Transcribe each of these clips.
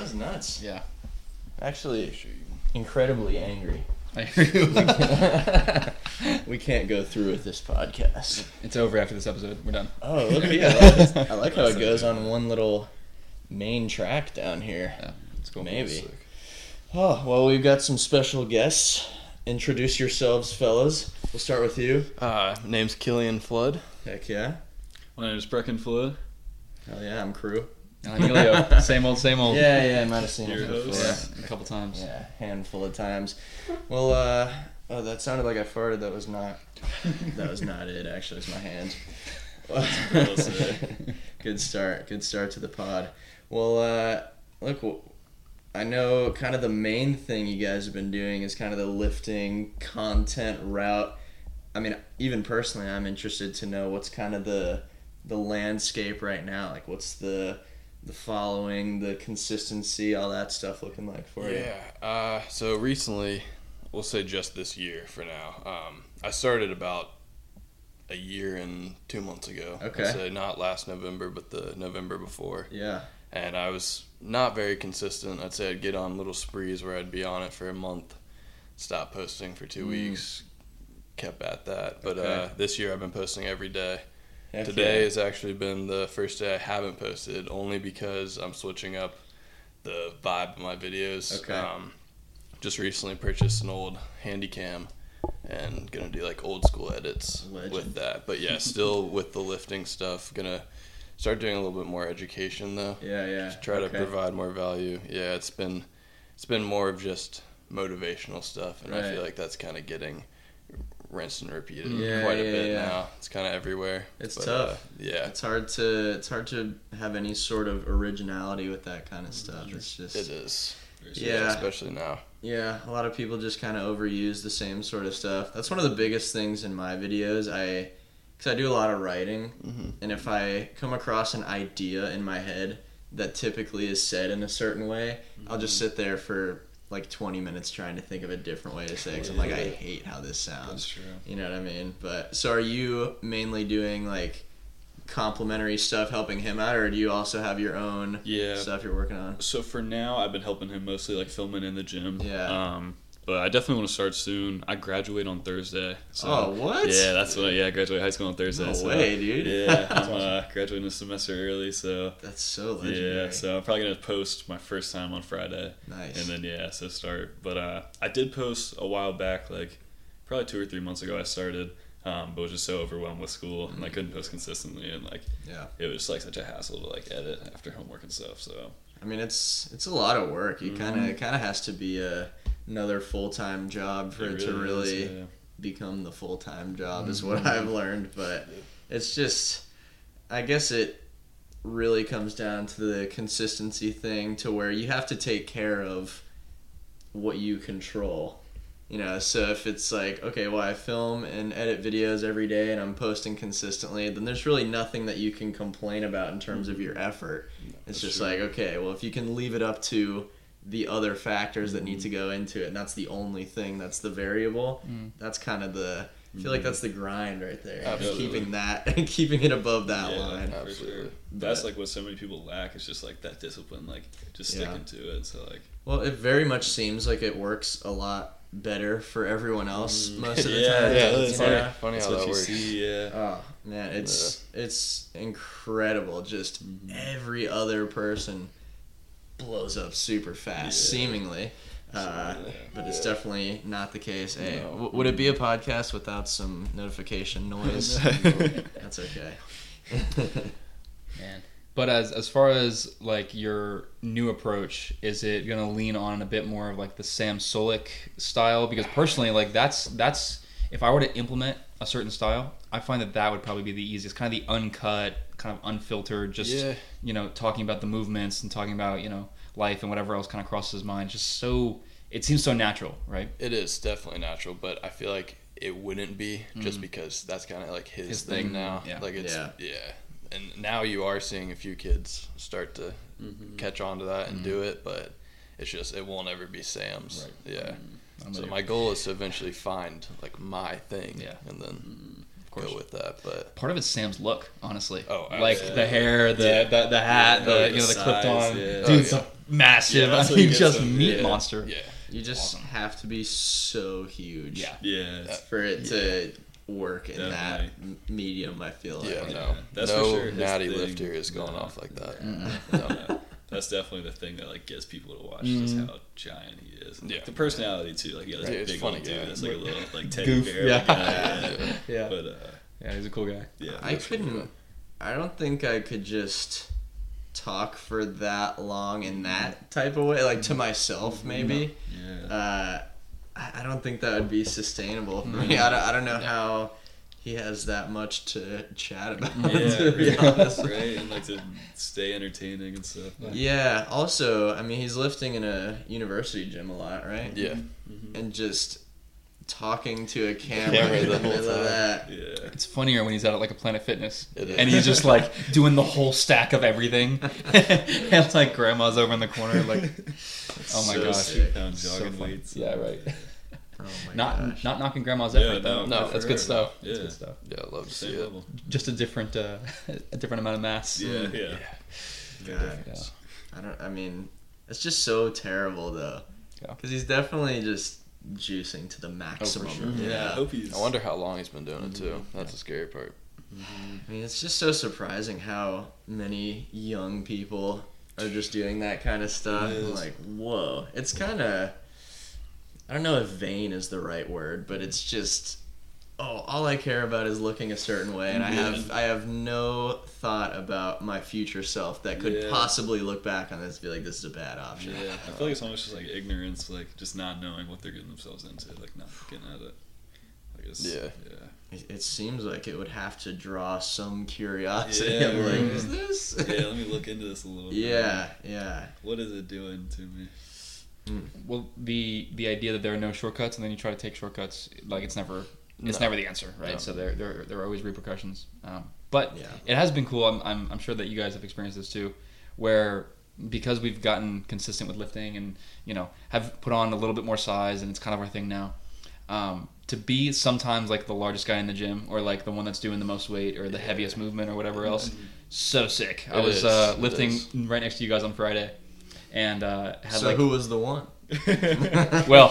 that was nuts. Yeah. Actually, incredibly angry. I hear we can't go through with this podcast. it's over after this episode. We're done. Oh, look at that. I like how it goes on one little main track down here. Yeah, it's cool. Maybe. Oh, well, we've got some special guests. Introduce yourselves, fellas. We'll start with you. Uh, name's Killian Flood. Heck yeah. My name is Brecken Flood. Hell yeah, I'm Cru. Emilio, same old, same old. Yeah, yeah, I might have seen Your it before. Yeah, a couple times. Yeah, handful of times. Well, uh, oh, that sounded like I farted. That was not. That was not it. Actually, it's my hand. good start. Good start to the pod. Well, uh, look, I know kind of the main thing you guys have been doing is kind of the lifting content route. I mean, even personally, I'm interested to know what's kind of the the landscape right now. Like, what's the the following, the consistency, all that stuff looking like for you? Yeah. Uh, so recently, we'll say just this year for now. Um, I started about a year and two months ago. Okay. Say not last November, but the November before. Yeah. And I was not very consistent. I'd say I'd get on little sprees where I'd be on it for a month, stop posting for two Mm. weeks, kept at that. But Okay. uh, this year I've been posting every day. Heck Today yeah. has actually been the first day I haven't posted, only because I'm switching up the vibe of my videos. Okay. Um, just recently purchased an old handy cam and gonna do like old school edits Legend. with that. But yeah, still with the lifting stuff. Gonna start doing a little bit more education though. Yeah, yeah. To Try to provide more value. Yeah, it's been it's been more of just motivational stuff, and I feel like that's kind of getting rinsed and repeated Yeah, quite a yeah, bit yeah. now. It's kind of everywhere. It's But, tough. uh, yeah, It's hard to it's hard to have any sort of originality with that kind of stuff. It's just it is. Yeah. especially now. yeah, a lot of people just kind of overuse the same sort of stuff. That's one of the biggest things in my videos. I cuz I do a lot of writing Mhm. and if I come across an idea in my head that typically is said in a certain way, I'll just sit there for like 20 minutes trying to think of a different way to say it 'cause I'm like I hate how this sounds. That's true. You know what I mean? But so are you mainly doing like complimentary stuff helping him out or do you also have your own Yeah. stuff you're working on? So for now, I've been helping him mostly like filming in the gym. Yeah. Um, but I definitely want to start soon. I graduate on Thursday. So oh, what? Yeah, that's what. Yeah, I graduate high school on Thursday. No so, way, dude. Yeah, I'm uh, graduating a semester early, so That's so legendary. yeah. So I'm probably gonna post my first time on Friday, nice. and then yeah, so start. But uh, I did post a while back, like probably two or three months ago. I started, um, but was just so overwhelmed with school, and I couldn't post consistently, and like yeah. it was like such a hassle to like edit after homework and stuff. So I mean, it's it's a lot of work. You kind of Mhm. it kind of has to be a another full time job for it, to is, really yeah. become the full time job. Is Mhm. what I've learned, but it's just, I guess it really comes down to the consistency thing, to where you have to take care of what you control. You know, so if it's like, okay, well, I film and edit videos every day and I'm posting consistently, then there's really nothing that you can complain about in terms of your effort. It's just true. like, okay, well, if you can leave it up to the other factors that need to go into it, and that's the only thing that's the variable, Mm. that's kind of the. I feel like that's the grind right there. Absolutely. Keeping that, and keeping it above that Yeah, line. Absolutely. sure. That's like what so many people lack. It's just like that discipline, like just Yeah. sticking to it. So like, Well, it very much seems like it works a lot better for everyone else Mm. most of the Yeah, time. Yeah, you it's know? funny, funny that's how what that works. see. Yeah. Oh man, it's it's incredible. Just every other person blows up super fast, Yeah. seemingly. Uh, Absolutely. but it's Yeah. definitely not the case. Hey, No. w- would it be a podcast without some notification noise? That's okay. Man. But as as far as like your new approach, is it gonna lean on a bit more of like the Sam Sulek style? Because personally, like that's that's if I were to implement a certain style, I find that that would probably be the easiest, kind of the uncut, kind of unfiltered, just Yeah. you know talking about the movements and talking about you know life and whatever else kind of crosses his mind. Just so it seems so natural, right? It is definitely natural, but I feel like it wouldn't be just mm-hmm. because that's kind of like his, His thing, thing, now. yeah. Like it's Yeah. yeah. And now you are seeing a few kids start to Mhm. catch on to that and do mm-hmm. it, but it's just it won't ever be Sam's. Yeah. Mm-hmm. I'm So my goal is to eventually find like my thing, Yeah. and then of course. Go with that. But Part of it's Sam's look, honestly. Oh, like the hair, the Yeah. the, the hat, Oh, the you know the size, clipped on. yeah. Dude, Oh, so- yeah. massive. Yeah, I mean, just them, meat yeah. monster. Yeah. You just Awesome. have to be so huge. Yeah. Yeah, it's- For it to work in that Definitely. m- medium, I feel like. Yeah, Yeah, no. that's for no sure natty thing. lifter is going No. off like that. No. that's definitely the thing that like gets people to watch just Mhm. how giant he is. Yeah. the personality too. Like yeah, this Right. He's a big funny dude. guy. That's like a little like teddy Goof, bear. yeah. guy, yeah. Yeah. But uh, Yeah, he's a cool guy. yeah, I couldn't. cool. I don't think I could just talk for that long in that type of way, like to myself, maybe. yeah. Uh, I I don't think that would be sustainable for me. I don't, I don't know how he has that much to chat about. yeah, to be right, honest. right, and like to stay entertaining and stuff. Yeah. Also, I mean, he's lifting in a university gym a lot, right? Yeah. Mhm. And just talking to a camera, Camera in the the whole middle of time. that. Yeah. It's funnier when he's out at like a Planet Fitness. It is. And he's just like doing the whole stack of everything. and like grandma's over in the corner, like, oh my So gosh. sick. Pound So jogging fun. weights. Yeah, right. Oh Not gosh. not knocking grandma's Yeah, effort though. no, no, that's good sure. stuff. That's Yeah. good stuff. Yeah, I love to see Same it. Just a different uh, a different amount of mass. Yeah, yeah. God. Yeah. I don't. I mean, it's just so terrible though, Yeah. because he's definitely just juicing to the maximum. sure. Yeah. I hope he's. I wonder how long he's been doing it Mm-hmm. too. That's the scary part. I mean, it's just so surprising how many young people are just doing that kind of stuff. Like, whoa, it's kind of. I don't know if vain is the right word, but it's just. Oh, all I care about is looking a certain way, and I have I have no thought about my future self that could Yeah. possibly look back on this and be like, this is a bad option. Yeah, I feel like it's almost just like ignorance, like just not knowing what they're getting themselves into, like not getting at it. Like it's, Yeah. yeah, It, it seems like it would have to draw some curiosity. Yeah, of like, right. is this? yeah. Let me look into this a little. bit. yeah, yeah. What is it doing to me? Well, the the idea that there are no shortcuts and then you try to take shortcuts, like it's never it's No. never the answer, right? No. So there there there are always repercussions. Um, but Yeah. it has been cool. I'm, I'm I'm sure that you guys have experienced this too, where because we've gotten consistent with lifting and you know have put on a little bit more size and it's kind of our thing now. Um, to be sometimes like the largest guy in the gym or like the one that's doing the most weight or the heaviest movement or whatever else, so sick. I was uh, lifting right next to you guys on Friday, and uh, had so like who was the one? well,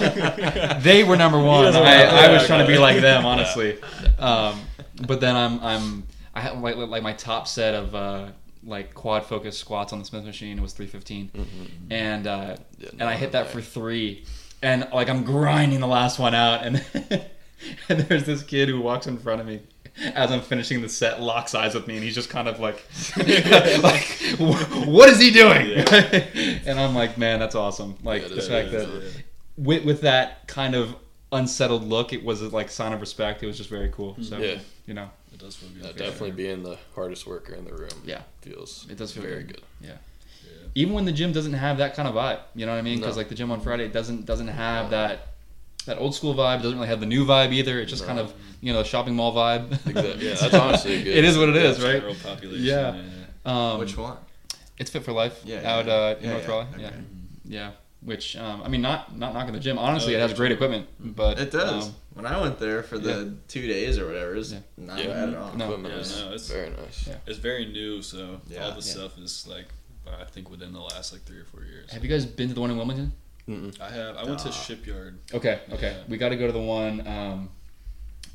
they were number one. doesn't I, I was trying to be like them, honestly. Um, but then I'm I'm I had like like my top set of uh, like quad focus squats on the Smith machine it was 315, and uh, Mm-hmm. Yeah, and I hit that no. for three, and like I'm grinding the last one out, and and there's this kid who walks in front of me. As I'm finishing the set, locks eyes with me, and he's just kind of like, like, what is he doing? and I'm like, man, that's awesome. Like Yeah, the is, fact it that is, yeah. with, with that kind of unsettled look, it was like sign of respect. It was just very cool. So Yeah. you know, It does feel good. Definitely being the hardest worker in the room. Yeah. feels it does feel very good. good. Yeah. Yeah. Even when the gym doesn't have that kind of vibe, you know what I mean? Because No. like the gym on Friday doesn't doesn't have that that old school vibe. Doesn't really have the new vibe either. It's just No. kind of you know shopping mall vibe. Exactly. Yeah, that's honestly good- it is what it is, right? General population. Yeah. yeah. Um, Which one? It's Fit for Life. Yeah, Out yeah. uh, in Yeah, North yeah, Raleigh. okay. Yeah. Yeah. Which um, I mean, not not knocking the gym. Honestly, Oh, it has great equipment, but It does. um, when I went there for the two days or whatever, it's Yeah. not Yeah. bad at all. No. Equipment Yeah, is no, it's- very nice. Yeah. It's very new, so Yeah. all the Yeah. stuff is like, I think within the last like three or four years. have you guys been to the one in Wilmington? Mm-mm. I have. I went to Shipyard. Okay, okay. Yeah. We got to go to the one um,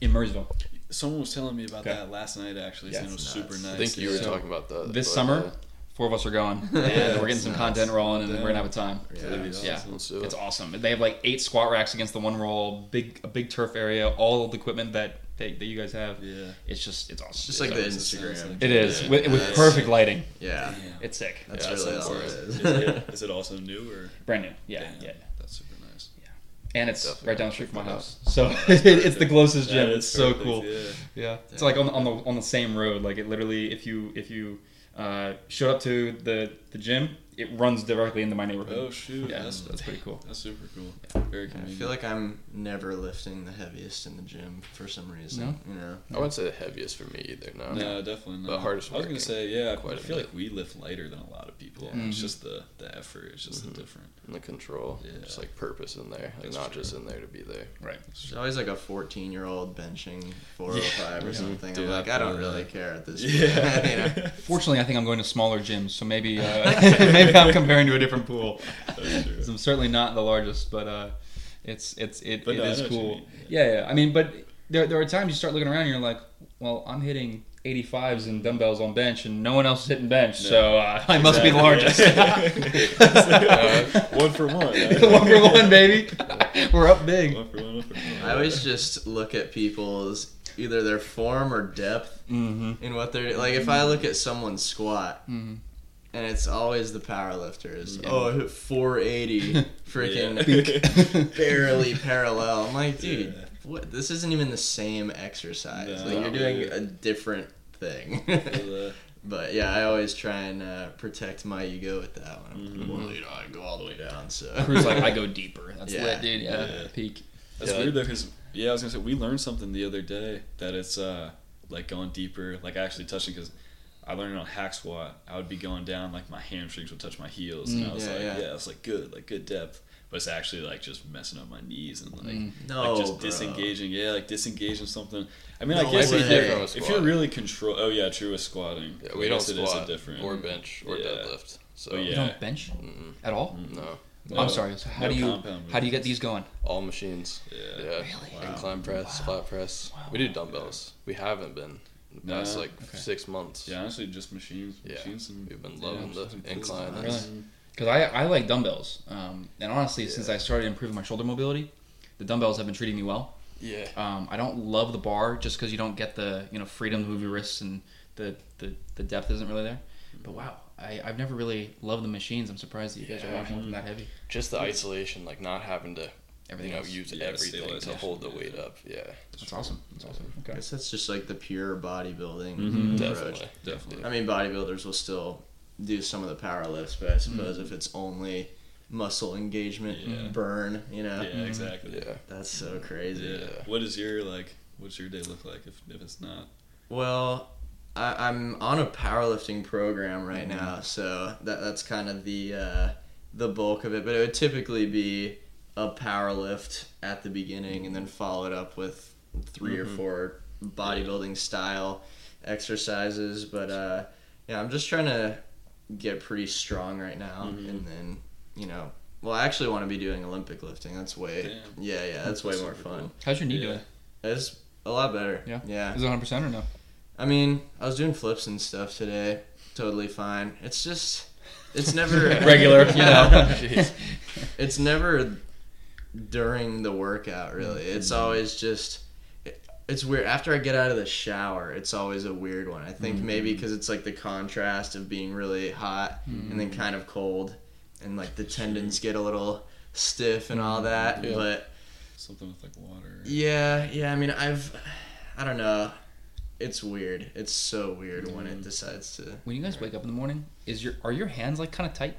in Murrayville. Someone was telling me about Okay. that last night. Actually, Yeah, saying it was it's super nuts. nice. I think you were yeah. talking about that This but, summer, four of us are going. And we're getting some content rolling, and Yeah. we're gonna have a time. That'd be Yeah. Yeah. awesome. let's do it. It's awesome. They have like eight squat racks against the one roll, big a big turf area, all of the equipment that that, that you guys have. Yeah. It's just it's awesome. It's just like the That's what it sounds Instagram. like. it is Yeah. with, with That's- perfect lighting. Yeah, Damn. It's sick. that's Yeah, really that all sounds it Is is. it, is it also new or? Brand new. Yeah, Damn, yeah. That's super nice. Yeah. And it's Definitely right down the street from my check house, so it's the closest gym. It's so perfect, cool. Yeah. Yeah, it's like on the, on the on the same road. Like it literally, if you if you uh, showed up to the the gym, it runs directly into my neighborhood. Oh shoot. yeah, that's, that's, that's pretty cool. That's super cool. Very convenient. I feel like I'm never lifting the heaviest in the gym for some reason. No? You know. I wouldn't say the heaviest for me either. No. No, definitely not. The hardest I was gonna say, yeah. I quite a feel like we lift lighter than a lot of people. Yeah. It's Mhm. just the the effort. It's just the different. And the control, Yeah. just like purpose in there, like That's not true. just in there to be there. Right. There's always like a 14 year old benching 405 or Yeah. something. Dude, I'm like, I I don't really care at this Yeah. point. you know? Fortunately, I think I'm going to smaller gyms, so maybe uh, maybe maybe I'm comparing to a different pool. That's I'm certainly not the largest, but uh, it's it's it, it no, is know what you cool. mean. Yeah, yeah. I mean, but there there are times you start looking around and you're like, well, I'm hitting 85s and dumbbells on bench, and no one else is hitting bench, so uh, I must be the largest. one for one. right? one for one, baby. We're up big. One for one, one for one. I always just look at people's either their form or depth Mm-hmm. in what they're like. If I look at someone's squat, Mhm. And it's always the powerlifters. Yeah. Oh, I hit 480, freaking barely parallel. I'm like, dude, Yeah. what? This isn't even the same exercise. No. like you're doing a different thing. But yeah, I always try and uh, protect my ego with that one. Mhm. Well, you know, I go all the way down. So Cru's like, I go deeper. That's Yeah. lit, dude. Yeah, Yeah. peak. That's Yeah. weird though, because yeah, I was gonna say we learned something the other day that it's uh like going deeper, like actually touching. Because I learned on hack squat, I would be going down like my hamstrings would touch my heels, and Mm, I was yeah, like, yeah. yeah. it's like good, like good depth. But it's actually like just messing up my knees and like Mm. no, like just bro. disengaging. Yeah, like disengaging something. I mean, No I guess way. if you're, if you're really control, oh yeah, true with squatting. Yeah, I we don't guess it is a squat different or bench or Yeah. deadlift. So Oh, You don't bench mm-mm, at all? no, No, I'm sorry. So how no do you how do you get these going? all machines. Yeah. Yeah, Really? incline press, Wow. flat press. Wow. We do dumbbells. We haven't been the No. past like Okay. six months. Yeah, honestly, just machines. Yeah. Machines and We've been yeah, loving the something incline. Really? Because I, I like dumbbells. Um, and honestly, since I started improving my shoulder mobility, the dumbbells have been treating me well. Yeah. Um, I don't love the bar just because you don't get the you know freedom to move your wrists and the, the, the depth isn't really there. But wow, I, I've never really loved the machines. I'm surprised that you guys are Yeah. with them that heavy. Just the isolation, like not having to, you Everything know, else. use Yeah, everything to hold the yeah. weight up. Yeah, That's awesome. That's awesome. I Okay. guess that's just like the pure bodybuilding Mhm. approach. definitely. Definitely. I mean, bodybuilders will still do some of the power lifts, but I suppose if it's only muscle engagement, Yeah. burn, you know, Yeah, exactly. Yeah. that's so crazy. Yeah. Yeah. What is your like? What's your day look like if, if it's not? Well, I, I'm on a powerlifting program right now, so that that's kind of the uh, the bulk of it. But it would typically be a power lift at the beginning, and then followed up with 3 or Mhm. four bodybuilding style exercises. But uh, yeah, I'm just trying to get pretty strong right now, Mhm. and then you know. Well, I actually want to be doing Olympic lifting. That's way, Damn. yeah, yeah. That's way more fun. cool. How's your knee Yeah. doing? It's a lot better. Yeah? yeah. Is it 100 percent or no? I mean, I was doing flips and stuff today. Totally fine. It's just, it's never Regular, you know. It's never during the workout. Really, it's mm-hmm. always just. it- It's weird. After I get out of the shower, it's always a weird one. I think maybe mm-hmm. because it's like the contrast of being really hot and then mm-hmm. kind of cold, and like the tendons get a little stiff and all that. Yeah. But Something with like water. yeah, yeah. I mean, I've, I don't know. It's weird. It's so weird when it decides to. When you guys wake up in the morning, is your are your hands like kind of tight?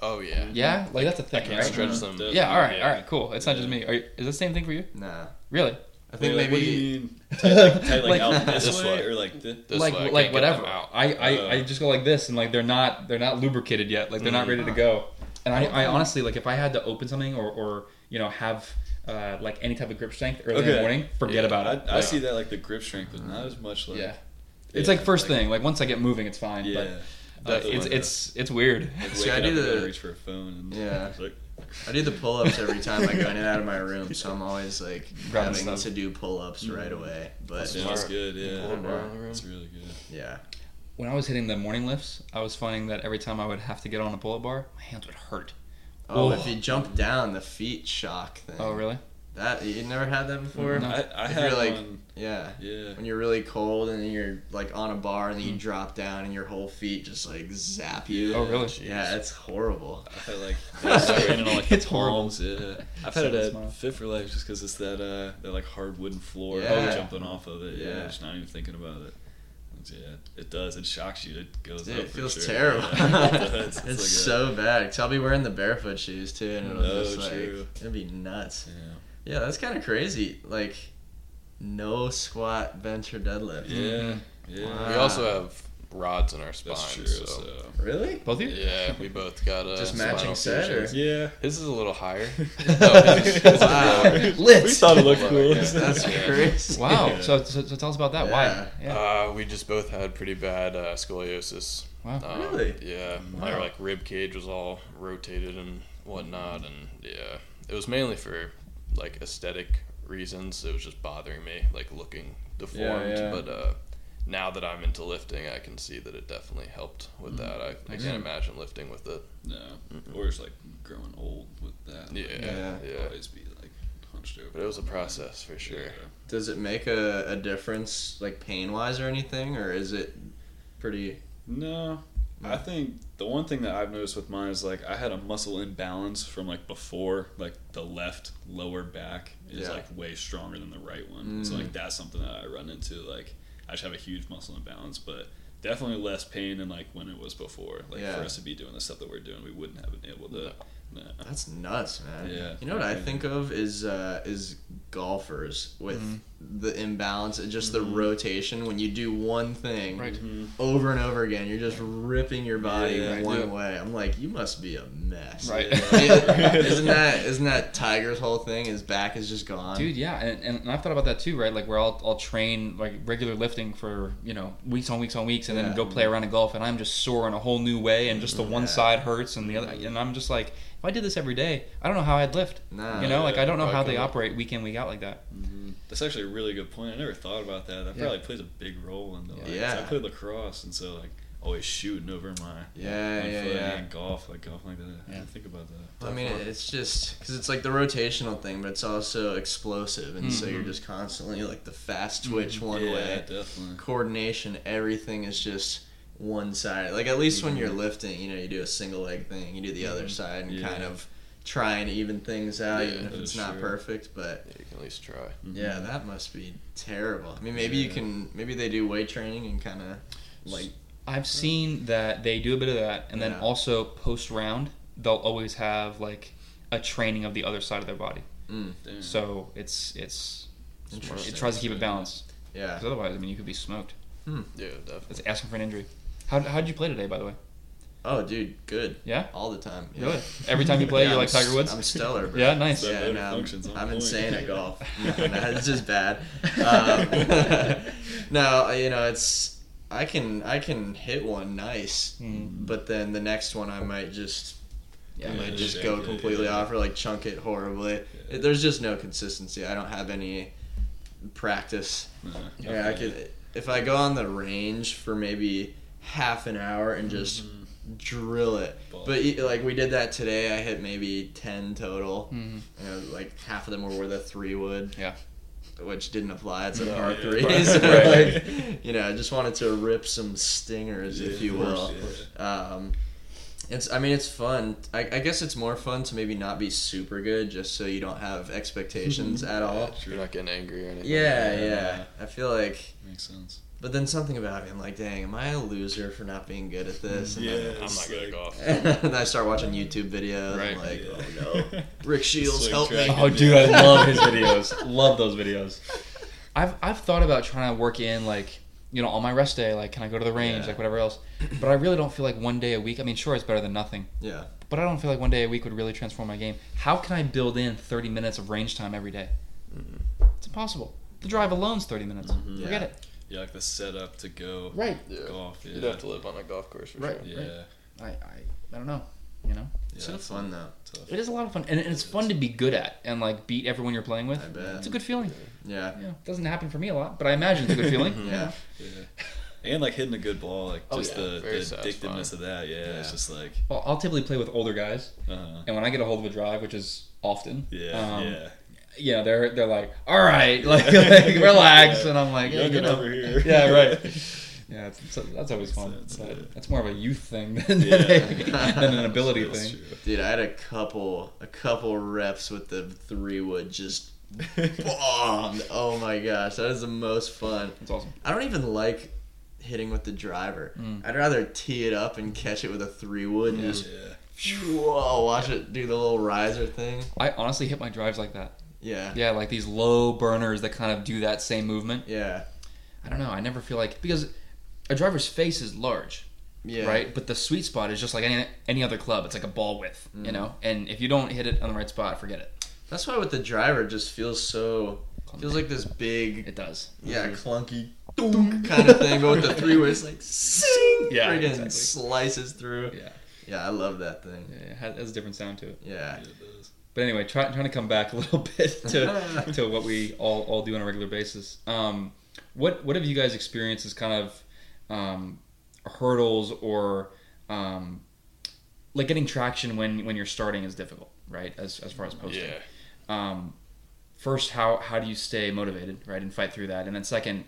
Oh yeah. Yeah, like that's a thing, can't right? stretch them. Definitely. Yeah, All right. All right. cool. It's not just me. Are you, is it the same thing for you? Nah. Really? I think Wait, like, maybe. what do you mean? Tight like, tight, like, Like- out this, This way, way. or like this? This like way, like whatever. them out. I, I, I Oh. just go like this, and like they're not they're not lubricated yet. Like they're not ready to go. And I, I honestly like if I had to open something or, or you know have uh, like any type of grip strength early in the morning, forget Yeah, about it. I, I Like, see that like the grip strength, but not as much like. Yeah, it's Yeah, like first thing. Like once I get moving, it's fine. Yeah. but, but it's it's it's weird. Like See, I do the- reach for a phone. And Yeah. like, I do the pull ups every time I go in and out of my room, so I'm always like Grabbing having stuff. to do pull ups right mm. away. But yeah, that's good. Yeah. Pull them around the room. It's really good. yeah. When I was hitting the morning lifts, I was finding that every time I would have to get on a pull-up bar, my hands would hurt. Oh, Oh. if you jump down, the feet shock thing. Oh, really? That you never had that before? No. I, I had like- one. Yeah. Yeah. When you're really cold and then you're like on a bar and then you drop down and your whole feet just like zap you. Oh, really? Yeah, it's horrible. I've had like straining on like It's horrible. palms. Yeah, I've had Sad it at Fit for Life just because it's that uh that like hard wooden floor. Yeah. jumping off of it. Yeah, Yeah. just not even thinking about it. Yeah, it does. It shocks you. It goes. Dude, up it feels sure. terrible. Yeah, it does. it's like a- so bad. Cause I'll be wearing the barefoot shoes too, and it'll Oh, just like true. it'll be nuts. yeah. Yeah, that's kind of crazy. Like, no squat, bench, or deadlift. Yeah. Yeah. Wow. We also have rods in our spine. That's true. So. So. Really? Both of you? Yeah, we both got a Just matching set, or- Yeah. His is a little higher. No, his- his Wow. really- Lit. We thought it looked Yeah. cool. That's Yeah. crazy. Wow. Yeah. So, so, so tell us about that. Yeah. Why? Yeah. Uh, we just both had pretty bad uh, scoliosis. Wow. Um, Really? Yeah. Wow. My like rib cage was all rotated and whatnot, and yeah, it was mainly for like aesthetic reasons. It was just bothering me, like looking deformed. yeah. But uh, now that I'm into lifting, I can see that it definitely helped with that. I, I can't imagine lifting with it. No, or just like growing old with that. Yeah, Like, Yeah. yeah. Always be like hunched over. But it was a process for sure. Yeah. Does it make a, a difference, like pain wise or anything, or is it pretty? No, I think the one thing that I've noticed with mine is like I had a muscle imbalance from like before, like the left lower back is Yeah. like way stronger than the right one. So Mm. like that's something that I run into. Like I just have a huge muscle imbalance, but definitely less pain than like when it was before. Like Yeah. for us to be doing the stuff that we're doing, we wouldn't have been able to. No. That's nuts, man. Yeah. You know what I Yeah. think of is uh, is golfers with Mm-hmm. the imbalance, and just the rotation. When you do one thing Right. over and over again, you're just ripping your body Yeah, one way. I'm like, you must be a mess. Right. isn't that isn't that Tiger's whole thing? His back is just gone. Dude, yeah, and, and I've thought about that too, right? Like where I'll, I'll train like regular lifting for you know weeks on weeks on weeks, and Yeah. then go play around in golf, and I'm just sore in a whole new way, and just the one side hurts, and the other, and I'm just like, if I did this every day, I don't know how I'd lift. Nah. you know, like I don't know how they can- operate week in week out like that. Mm-hmm. That's actually a really good point. I never thought about that. That Yeah. probably plays a big role in the like, 'cause Yeah. I played lacrosse, and so like always shooting over my Yeah, my yeah, foot yeah. and golf, like golf like that. I Yeah. didn't think about that. I mean, it's just because it's like the rotational thing, but it's also explosive, and so you're mm-hmm. just constantly like the fast twitch mm-hmm. one yeah, way. definitely. coordination, everything is just one side. Like at least when you're mm-hmm. lifting, you know, you do a single leg thing, you do the other mm-hmm. side, and Yeah. kind of try and even things out, Yeah, even if it's not true. perfect. But Yeah, you can at least try. Mm-hmm. yeah, that must be terrible. I mean, maybe you can, maybe they do weight training and kind of like I've seen that they do a bit of that, and then also post round, they'll always have like a training of the other side of their body. mm, So it's it's it tries to keep it balanced. yeah. Because otherwise, I mean, you could be smoked. Hmm. Yeah, definitely. It's asking for an injury. How how did you play today, by the way? Oh, dude, good. Yeah? all the time. Yeah. Really? Every time you play, Yeah, you're I'm like Tiger Woods. I'm stellar. Bro. Yeah, nice. That Yeah, no, I'm, I'm insane at golf. No, no, it's just bad. Um, no, you know, it's I can I can hit one nice, Mm. but then the next one I might just I Yeah, might just go it, completely yeah. off or like chunk it horribly. It- there's just no consistency. I don't have any practice. Nah, Yeah, I could if I go on the range for maybe half an hour and just drill it. Ball. But like we did that today, I hit maybe ten total. Mhm. Know, like half of them were with a three wood. Yeah. Which didn't apply to the Yeah, par yeah. threes. Right. like, you know, I just wanted to rip some stingers, if you will. course, Um, it's. I mean, it's fun. I, I guess it's more fun to maybe not be super good, just so you don't have expectations at all. True. You're not getting angry or anything. Yeah, Yeah. yeah. I feel like Makes sense. but then something about me, I'm like, dang, am I a loser for not being good at this? And Yeah. then, I'm not good at golf. and I start watching YouTube videos. Right. I'm like, Yeah. oh no, Rick Shiels, help me. Oh, dude, I love his videos. Love those videos. I've I've thought about trying to work in like you know on my rest day, like can I go to the range, Yeah. like whatever else. But I really don't feel like one day a week. I mean, sure, it's better than nothing. Yeah, But I don't feel like one day a week would really transform my game. How can I build in 30 minutes of range time every day? It's impossible. The drive alone's 30 minutes. Mhm. Forget Yeah. it. Yeah, like the setup to go Right. Yeah. golf. Yeah. You'd have to live on a golf course for Right. sure. Yeah. I, I I don't know. You know, it's yeah, so fun though. Tough. it is a lot of fun, and, and it's fun to be good at and like beat everyone you're playing with. I bet. It's a good feeling. Yeah, Yeah, it doesn't happen for me a lot, but I imagine it's a good feeling. yeah. Yeah. And like hitting a good ball, like Oh, just yeah. the, the Very satisfying. addictiveness of that. Yeah, it's just like, Well, I'll typically play with older guys, uh, and when I get a hold of a drive, which is often, yeah, um, yeah. yeah, they're they're like, all right, like, like relax, Yeah. and I'm like, Young hey, you and know, over here. yeah, right. Yeah, it's, it's, that's always fun. That's- But yeah. That's more of a youth thing than, Yeah. than, than an ability That's thing. Dude, I had a couple, a couple reps with the three wood just bombed. Oh my gosh, that is the most fun. It's awesome. I don't even like hitting with the driver. Mm. I'd rather tee it up and catch it with a three wood and Yeah. just whoa, watch it do the little riser thing. I honestly hit my drives like that. Yeah, Yeah, like these low burners that kind of do that same movement. yeah, I don't know. I never feel like because a driver's face is large, yeah. right? But the sweet spot is just like any any other club. It's like a ball width, you know. And if you don't hit it on the right spot, forget it. That's why with the driver it just feels so feels like this big It does. yeah clunky dunk kind of thing, but with the three where it's like sing, Yeah, friggin' exactly. slices through. Yeah, Yeah, I love that thing. yeah, it has, has a different sound to it. Yeah. Yeah, it does. But anyway, try, trying to come back a little bit to, to what we all, all do on a regular basis. Um, what what have you guys experienced as kind of um, hurdles or um, like getting traction when when you're starting is difficult, right? As as far as posting. Yeah. Um, first, how how do you stay motivated, right, and fight through that? And then second,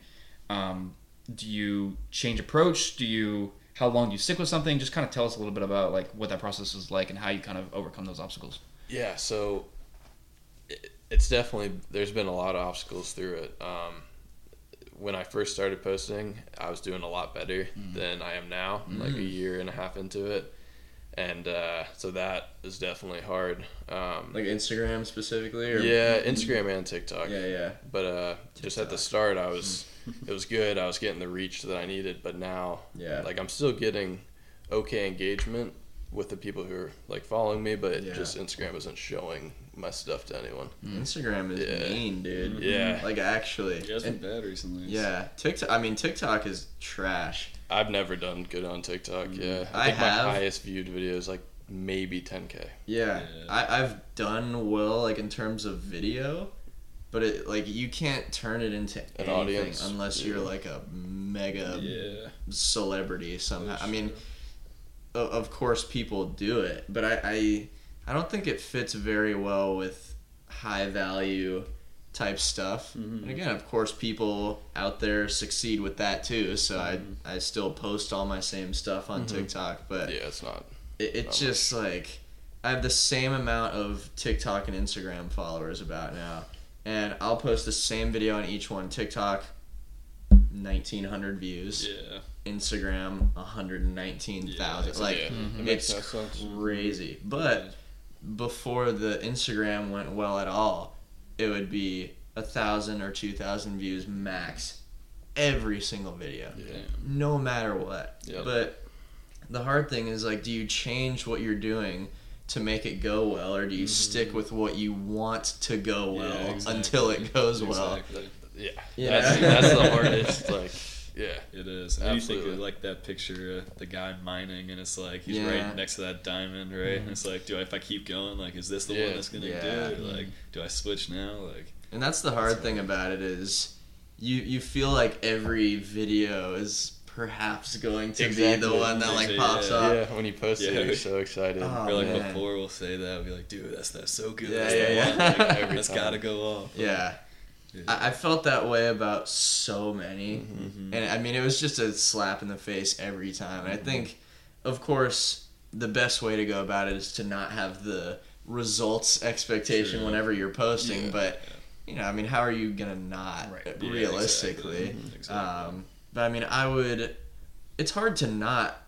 um, do you change approach? Do you how long do you stick with something? Just kind of tell us a little bit about like what that process is like and how you kind of overcome those obstacles. Yeah, so it, it's definitely there's been a lot of obstacles through it. Um, when I first started posting, I was doing a lot better than I am now, like a year and a half into it, and uh, so that is definitely hard. Um, Like Instagram specifically, or yeah, Instagram and TikTok. yeah, yeah. But uh, just at the start, I was it was good. I was getting the reach that I needed, but now, Yeah. like I'm still getting okay engagement with the people who are like following me, but Yeah. just Instagram isn't showing my stuff to anyone. Mm, Instagram is Yeah. mean, dude. Mm-hmm. Yeah. Like actually. Yeah, it's been bad recently. yeah. TikTok. I mean, TikTok is trash. I've never done good on TikTok. Mm. Yeah, I think have. my highest viewed video is like maybe 10k. Yeah, Yeah. I, I've done well like in terms of video, but it like you can't turn it into An anything audience, unless you're like a mega Yeah. celebrity somehow. That's I mean, true. Of course people do it, but I, I I don't think it fits very well with high value type stuff. Mhm. And again, of course, people out there succeed with that too. So Mhm. I I still post all my same stuff on Mhm. TikTok, but Yeah, it's not. it, it's Not just like I have the same amount of TikTok and Instagram followers about now, and I'll post the same video on each one. TikTok, nineteen hundred views. Yeah. Instagram, one hundred nineteen thousand. Yeah, like Mhm. it's crazy. But before the Instagram went well at all, it would be a thousand or two thousand views max every single video Yeah. no matter what. Yep. But the hard thing is like, do you change what you're doing to make it go well, or do you stick with what you want to go well Mm-hmm. Yeah, exactly. until it goes well? Exactly. Yeah, Yeah. That's, that's the hardest. Like, yeah, It is. And you think of like that picture of the guy mining, and it's like he's Yeah. right next to that diamond, right? And mm-hmm. it's like, do I, if I keep going, like, is this the Yeah. one that's gonna Yeah. do it? Like, do I switch now? Like, And that's the hard thing about it is, you you feel like every video is perhaps going to be the one that like Yeah. pops up. yeah. When you post Yeah. it, you're so excited. Oh, or like man. before we'll say that, we'll be like, dude, that's that's so good. Yeah, that's yeah, the yeah. one. Like, Every that's time. gotta go off. Yeah. Yeah. I, I felt that way about so many. Mhm. And I mean, it was just a slap in the face every time. And I Mm-hmm. think, of course, the best way to go about it is to not have the results expectation True. whenever you're posting. Yeah. But, you know, I mean, how are you going to not, Right. Yeah, realistically? exactly. Exactly. Um, but I mean, I would. It's hard to not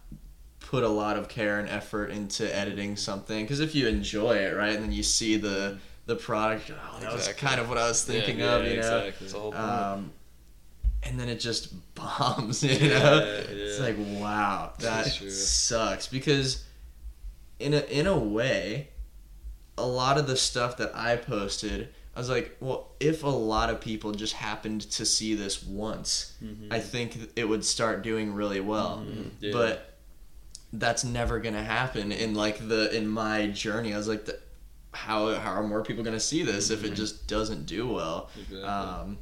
put a lot of care and effort into editing something because if you enjoy it, right, and then you see the the product, oh, that was kind of what I was thinking yeah, of, you know. exactly. It's a whole Um, and then it just bombs, you Yeah, know. yeah. It's like wow, that sucks because in a in a way, a lot of the stuff that I posted, I was like, well, if a lot of people just happened to see this once, Mhm. I think it would start doing really well. Mhm. Yeah. But that's never gonna happen in like the in my journey. I was like, the, how how are more people gonna see this if it just doesn't do well? Exactly. Um,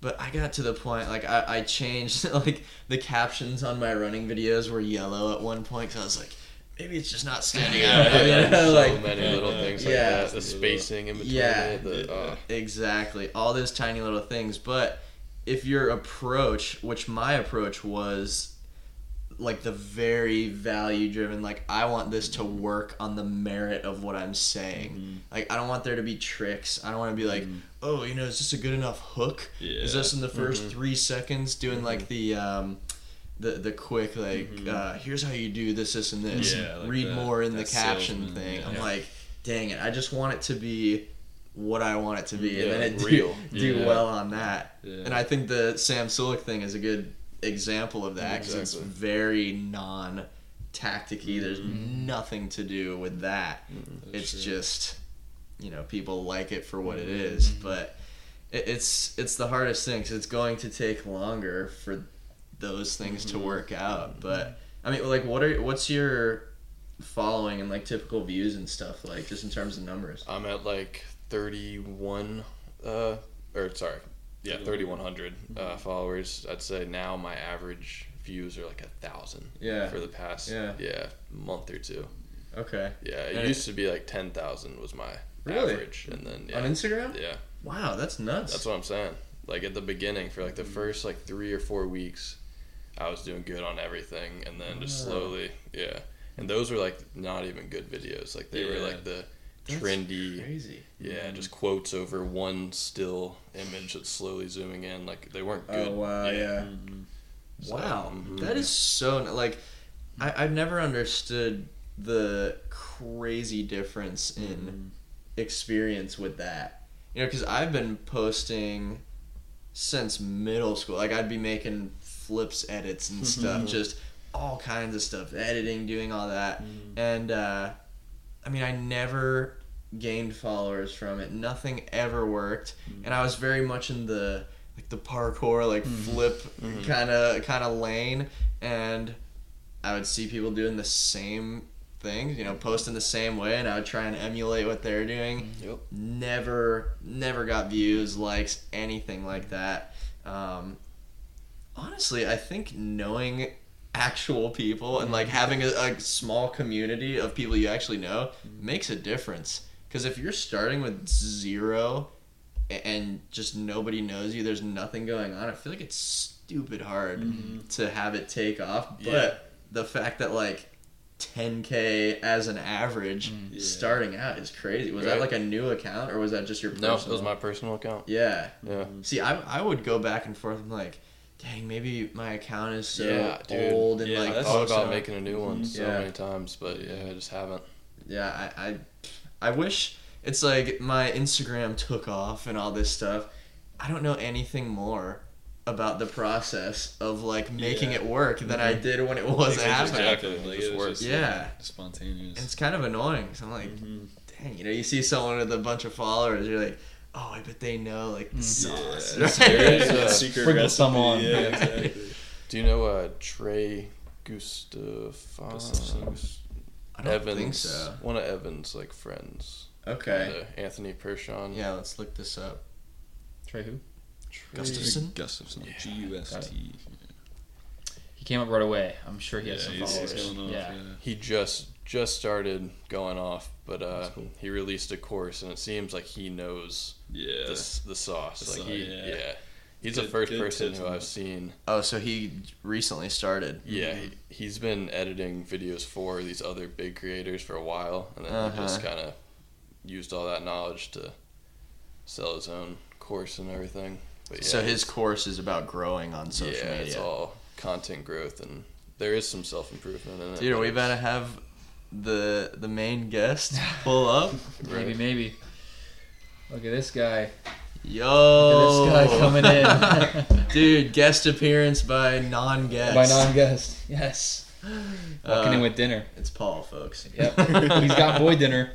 but I got to the point like I, I changed like the captions on my running videos were yellow at one point because I was like, maybe it's just not standing out. yeah, you know, so like many little things like Yeah. that. The spacing in between Yeah. it. The, uh, exactly all those tiny little things. But if your approach, which my approach was like the very value driven like i want this to work on the merit of what i'm saying Mm-hmm. like i don't want there to be tricks i don't want to be like oh you know is this a good enough hook is this in the 1st three seconds doing like the um the the quick like uh here's how you do this this and this Yeah, like read that- more in the caption salesman, thing yeah. i'm Yeah. like dang it i just want it to be what i want it to be and then it do, real. do Yeah. well on that Yeah. and i think the sam Sulek thing is a good example of that because Exactly. it's very non tacticy there's Mm-hmm. nothing to do with that That's it's true. just you know people like it for what it is Mm-hmm. but it, it's it's the hardest thing because it's going to take longer for those things to work out. But I mean, like, what are what's your following and like typical views and stuff like just in terms of numbers? I'm at like 31, uh, or sorry, yeah, 3,100 uh, followers. I'd say now my average views are like a thousand. Yeah. For the past Yeah. yeah month or two. Okay. Yeah, it And it- used to be like 10,000 was my Really? average, and then yeah, On Instagram? yeah, Wow, that's nuts. that's what I'm saying. Like at the beginning, for like the first like three or four weeks, I was doing good on everything, and then just slowly, yeah. And those were like not even good videos. Like they were like the That's trendy, Crazy. yeah, just quotes over one still image that's slowly zooming in. Like they weren't good. Oh wow, yeah. Mhm. So, Wow, mhm. that is so like I, I've never understood the crazy difference in experience with that. You know, because I've been posting since middle school. Like I'd be making flips, edits, and stuff, just all kinds of stuff, editing, doing all that, and uh, I mean, I never gained followers from it. Nothing ever worked, mm-hmm. and I was very much in the like the parkour, like mm-hmm. flip kind of kind of lane, and I would see people doing the same things, you know, posting the same way, and I would try and emulate what they're doing. Mm-hmm. Yep. Never, never got views, likes, anything like that. Um, honestly, I think knowing actual people and like having a, a small community of people you actually know makes a difference. Because if you're starting with zero and just nobody knows you, there's nothing going on. I feel like it's stupid hard mm-hmm. to have it take off. But Yeah. the fact that like 10k as an average mm. Yeah. starting out is crazy. Was that like a new account or was that just your personal? No, it was my personal account. Yeah. Yeah. Mm-hmm. See, I, I would go back and forth. I'm like, dang, maybe my account is so Yeah, old and Yeah, like that's Thought post about on- making a new one so Yeah. many times, but yeah, I just haven't. Yeah, I, I I wish it's like my Instagram took off and all this stuff. I don't know anything more about the process of like making Yeah. it work than I did when it wasn't happening. Exactly. Like, Just it was work. just, Yeah. like, spontaneous. And it's kind of annoying. So I'm like, Mhm. dang, you know, you see someone with a bunch of followers, you're like, oh, I bet they know like the sauce. Yeah, right? There's yeah, secret sprinkle recipe. some. Yeah, exactly. Do you know uh, Trey Gustafson? Gustafson. I don't Evans, think so. One of Evans' like friends. Okay. Uh, Anthony Pershon. Yeah, let's look this up. Trey who? Trey- Gustafson? Gustafson. Yeah. G U S T. He came up right away. I'm sure he Yeah, has some he's, followers. he's going off. yeah. Yeah. He just just started going off, but uh, cool. he released a course, and it seems like he knows Yeah. the, the sauce. The like sau- he, yeah. yeah. He's the first person who I've seen. Oh, so he recently started. Yeah, he, he's been editing videos for these other big creators for a while, and then he just Uh-huh. kind of used all that knowledge to sell his own course and everything. But yeah, so his course is about growing on social yeah, media. it's all content growth, and there is some self improvement in it. Dude, but we it's- better have the the main guest pull up. Maybe, maybe. Look at this guy. Yo, this guy coming in. Dude, guest appearance by non-guest. By non-guest. Yes. Walking Uh, in with dinner. It's Paul, folks. Yep. He's got boy dinner.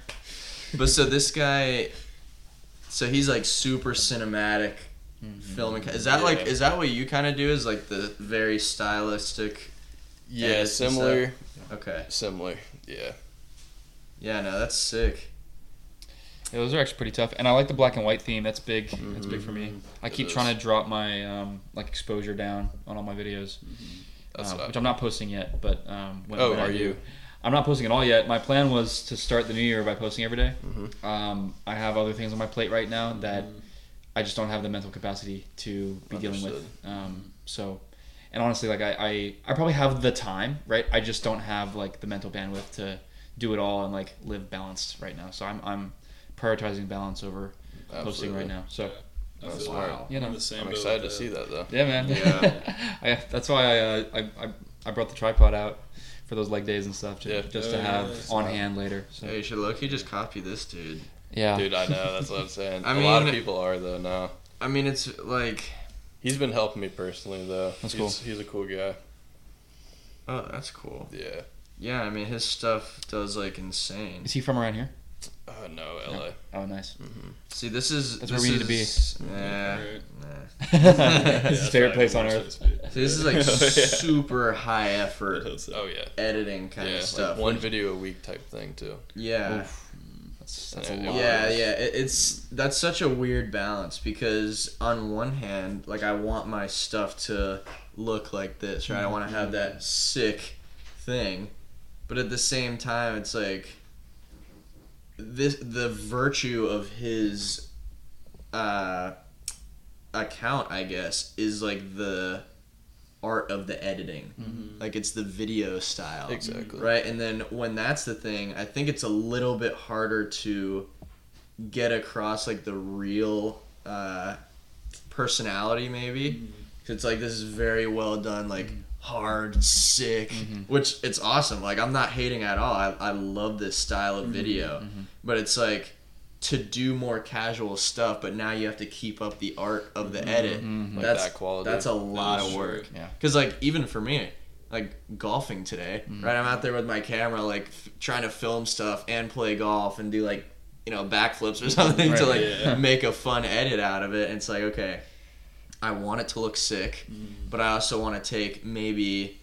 But so this guy, so he's like super cinematic filming. Is that like is that what you kind of do? Is like the very stylistic? Yeah, similar, Okay. similar. Yeah, Yeah, no, that's sick. Yeah, those are actually pretty tough, and I like the black and white theme. That's big. That's big for me. I keep trying to drop my um, like exposure down on all my videos, that's um, I- which I'm not posting yet. But um, when, Oh, when are do- you? I'm not posting at all yet. My plan was to start the new year by posting every day. Mhm. Um, I have other things on my plate right now that I just don't have the mental capacity to be dealing with. Um, so, and honestly, like I, I, I probably have the time, right? I just don't have like the mental bandwidth to do it all and like live balanced right now. So I'm, I'm prioritizing balance over posting right now. So I That's feel smart. You know, I'm the same I'm excited to see that though. yeah, man. Yeah. I, that's why I, uh, I, I, I brought the tripod out for those leg days and stuff, to, Yeah. just to Oh, have yeah. on hand later. So Hey, you should look. You just copy this dude. yeah, Dude, I know. That's what I'm saying. I a lot of people are though now. I mean, it's like, He's been helping me personally though. That's he's, cool. He's a cool guy. oh, that's cool. Yeah. Yeah, I mean, his stuff does like insane. is he from around here? Uh, no, LA. Oh, nice. See, this is That's this where we need to be. is- Nah, Right. nah. His favorite place on earth. See, this is like Oh, yeah. super high effort Oh yeah. editing kind yeah, of stuff. like one video a week type thing too. yeah. That's, that's a Yeah, lot. Yeah, yeah, it, it's that's such a weird balance because on one hand, like I want my stuff to look like this, right? I want to have that sick thing, but at the same time, it's like this the virtue of his uh account, I guess, is like the art of the editing. Like it's the video style. Exactly. Right? And then when that's the thing, I think it's a little bit harder to get across like the real uh, personality, maybe. 'Cause It's like this is very well done, like hard, sick, mm-hmm. which it's awesome. Like I'm not hating at all. I, I love this style of mm-hmm. video, mm-hmm. but it's like to do more casual stuff, but now you have to keep up the art of the edit. Like That's that quality. that's a lot Yeah, of work. Yeah. Because like even for me, like golfing today, right? I'm out there with my camera, like f- trying to film stuff and play golf and do like you know backflips or something to like yeah. make a fun edit out of it. And it's like okay, I want it to look sick, mm. but I also want to take maybe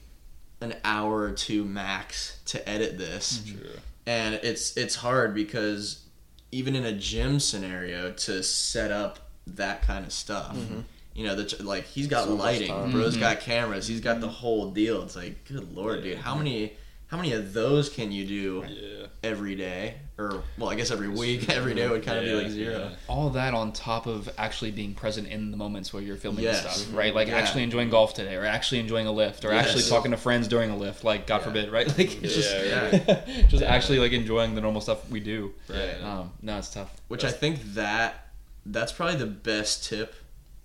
an hour or two max to edit this. Mm-hmm. True. and it's it's hard because even in a gym scenario to set up that kind of stuff mm-hmm. you know the like he's got So lighting time. bro's mm-hmm. got cameras he's got the whole deal. It's like good lord dude how many how many of those can you do Yeah. every day or well i guess every week every day would kind of Yeah, be like zero yeah. all that on top of actually being present in the moments where you're filming and Yes. stuff, right? Like Yeah. actually enjoying golf today, or actually enjoying a lift, or Yes. actually talking to friends during a lift. Like God Yeah. forbid, right? Like it's just yeah. just actually like enjoying the normal stuff we do. Right. Um, no, it's tough. which i think that that's probably the best tip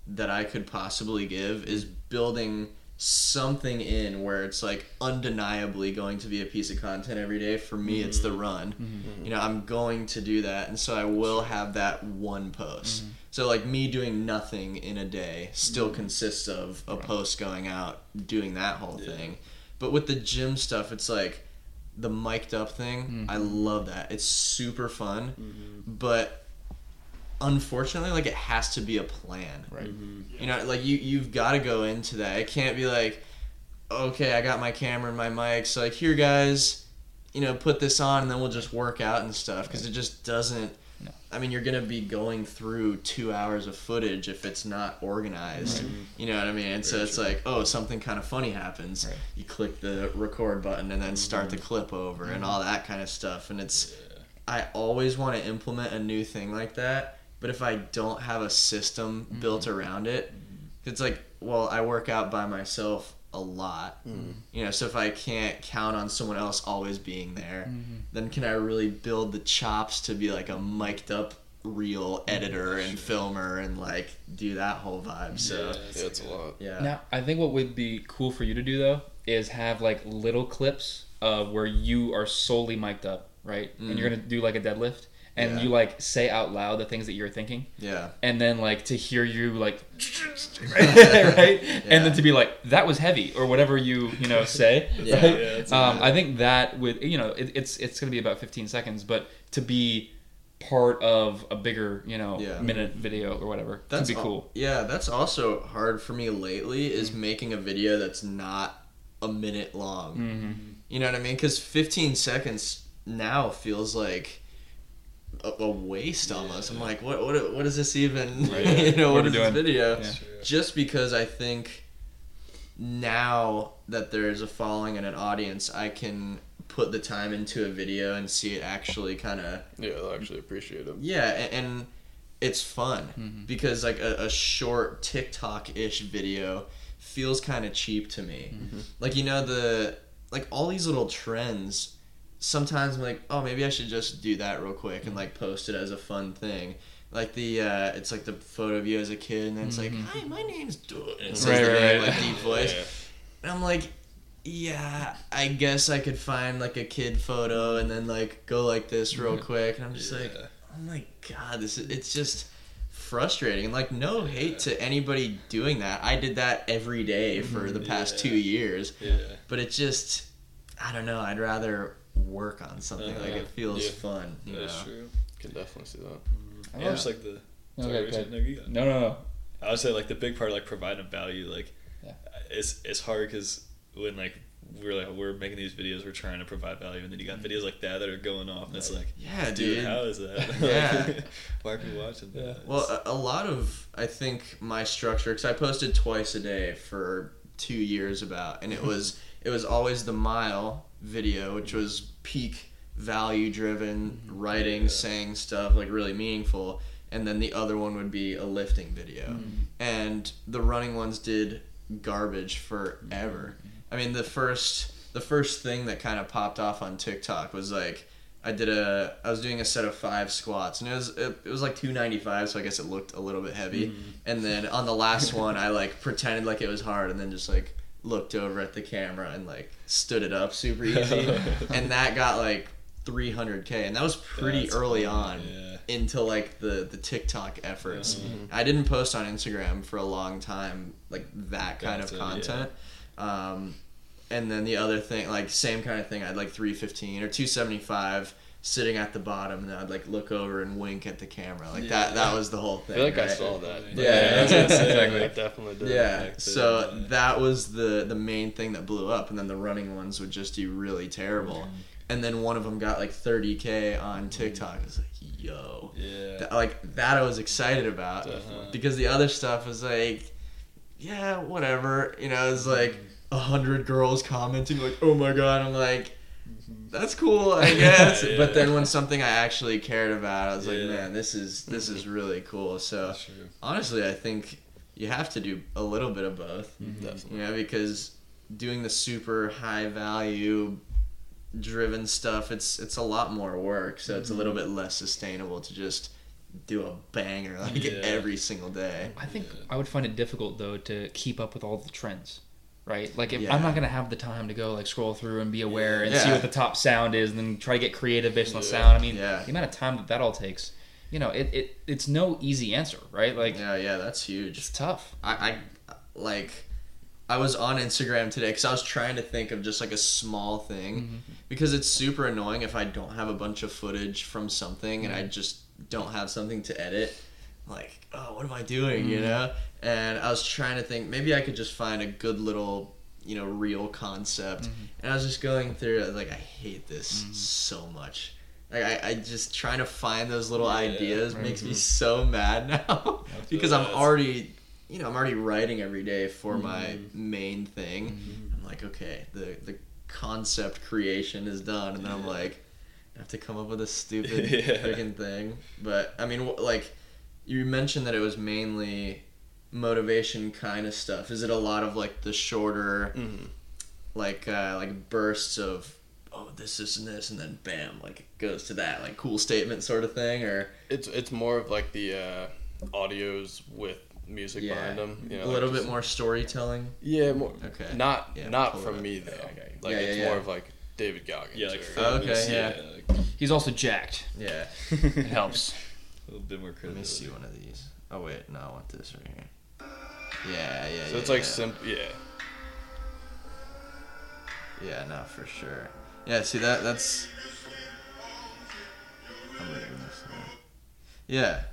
that i could possibly give is building something in where it's like undeniably going to be a piece of content every day. For me it's the mm-hmm. run. Mm-hmm. Mm-hmm. You know i'm going to do that and so i will have that one post. So like me doing nothing in a day still consists of a post going out doing that whole Yeah. thing. But with the gym stuff it's like the mic'd up thing i love that. It's super fun but unfortunately like it has to be a plan Right. Mm-hmm. you know like you you've got to go into that. It can't be like okay i got my camera and my mic so like here guys you know put this on and then we'll just work out and stuff because it just doesn't No. i mean you're gonna be going through two hours of footage if it's not organized. You know what i mean? And so it's true. like oh something kind of funny happens. Right. you click the record button and then mm-hmm. start the clip over and mm-hmm. all that kind of stuff and it's I always want to implement a new thing like that, but if I don't have a system mm-hmm. built around it, it's like, well, I work out by myself a lot, mm-hmm. you know. So if I can't count on someone else always being there, mm-hmm. then can I really build the chops to be like a mic'd up real editor and filmer and like do that whole vibe? So. Yeah, Yeah, it's a lot. yeah, Now, I think what would be cool for you to do though is have like little clips of where you are solely mic'd up, right? And you're mm. gonna do like a deadlift, and Yeah. you like say out loud the things that you're thinking, yeah, and then like to hear you like right, and then to be like that was heavy or whatever you you know say. Yeah. right? Yeah, um, I think that with you know it, it's it's gonna be about 15 seconds, but to be part of a bigger you know Yeah. minute video or whatever that'd be al- cool. yeah, that's also hard for me lately is making a video that's not a minute long. Mm-hmm. You know what I mean? Because 15 seconds now feels like a, a waste almost. I'm like, what, what, what is this even? Right. you know, What what are is we this video? Yeah. Just because I think now that there's a following and an audience, I can put the time into a video and see it actually kind of Yeah, they'll actually appreciate them. yeah, a- and it's fun mm-hmm. because like a, a short TikTok-ish video feels kind of cheap to me. Mm-hmm. Like you know the like all these little trends. Sometimes I'm like, oh, maybe I should just do that real quick and like post it as a fun thing. Like the uh, it's like the photo of you as a kid, and then it's like, mm-hmm. hi, my name's. And it says Right, the right, name right. like deep voice. Yeah. And I'm like, yeah, I guess I could find like a kid photo and then like go like this real mm-hmm. quick. And I'm just like, oh my god, this is it's just frustrating. And like, no hate to anybody doing that. I did that every day for the mm-hmm. past Yeah. two years, Yeah. but it just, I don't know. I'd rather work on something like Uh-huh. it feels Yeah. fun. Yeah, That's know? true. Can definitely see that. I Yeah, just like the. No, okay, what you said? okay. No. No, no, no. I would say like the big part, like providing value, like Yeah. it's it's hard because when like we're like we're making these videos, we're trying to provide value, and then you got videos like that that are going off, and it's like, Yeah, dude, dude. how is that? Yeah. why are people watching that? Well, a, a lot of I think my structure because I posted twice a day for two years about, and it was it was always the mile video, which was peak value driven mm-hmm. writing, Yeah. saying stuff like really meaningful, and then the other one would be a lifting video, mm-hmm. and the running ones did garbage forever. Mm-hmm. I mean, the first the first thing that kind of popped off on TikTok was like I did a I was doing a set of five squats and it was it, it was like 295 so I guess it looked a little bit heavy. And then on the last one I like pretended like it was hard and then just like looked over at the camera and like stood it up super easy and that got like 300k and that was pretty That's early on yeah. into like the the TikTok efforts. Mhm. I didn't post on Instagram for a long time like that kind of Gotcha, yeah. content. Um, and then the other thing, like same kind of thing, I had like 315 or 275 sitting at the bottom, and then I'd like look over and wink at the camera, like that. That was the whole I thing. feel like I saw that. Yeah, that's what I'm. Exactly. I definitely did. Yeah, back so yeah. that was the the main thing that blew up, and then the running ones would just do really terrible. Mm-hmm. And then one of them got like 30k on TikTok. I was like, yo, Yeah. Th- like that I was excited about Definitely. because the other stuff was like, yeah, whatever. You know, it's like a hundred girls commenting like, oh my god. I'm like, Mm-hmm. that's cool, I guess. Yeah. But then when something I actually cared about, I was like, man, this is this is really cool. So honestly, I think you have to do a little bit of both. Mm-hmm. Definitely. You know, because doing the super high value driven stuff, it's it's a lot more work. So it's a little mm-hmm. bit less sustainable to just do a banger like Yeah. every single day. I think Yeah. I would find it difficult though to keep up with all the trends. Right, like if Yeah. I'm not gonna have the time to go like scroll through and be aware and see what the top sound is, and then try to get creative based on the sound. I mean, Yeah. the amount of time that that all takes, you know, it, it it's no easy answer, right? Like Yeah, yeah, that's huge. it's tough. I, I like I was on Instagram today because I was trying to think of just like a small thing mm-hmm. because it's super annoying if I don't have a bunch of footage from something and I mm-hmm. just don't have something to edit. Like, oh, what am I doing? You mm-hmm. know? And I was trying to think maybe I could just find a good little you know real concept and I was just going through I was like I hate this so much. Like I, I just trying to find those little Yeah. ideas makes me so mad now because I'm already you know I'm already writing every day for my Mm-hmm. main thing. I'm like okay the the concept creation is done and then I'm like I have to come up with a stupid Yeah. freaking thing. But I mean like you mentioned that it was mainly motivation kind of stuff. Is it a lot of like the shorter Mhm. like uh, like bursts of oh this this and this and then bam like it goes to that like cool statement sort of thing or It's it's more of like the uh, audios with music Yeah. behind them. You know, a like little just- bit more storytelling. Yeah, more. Okay. Not Yeah, not pull from me though. Yeah, okay. Like Yeah, it's yeah, more yeah. of like David Goggins. Yeah, like or, Okay, famous, yeah. like, He's also jacked. Yeah. It helps. a little bit more Let me see one of these. Oh wait, no, I want this right here. Yeah, yeah. So yeah, it's like yeah. simple. Yeah. Yeah, no, for sure. Yeah, see that that's. I'm leaving this. Yeah,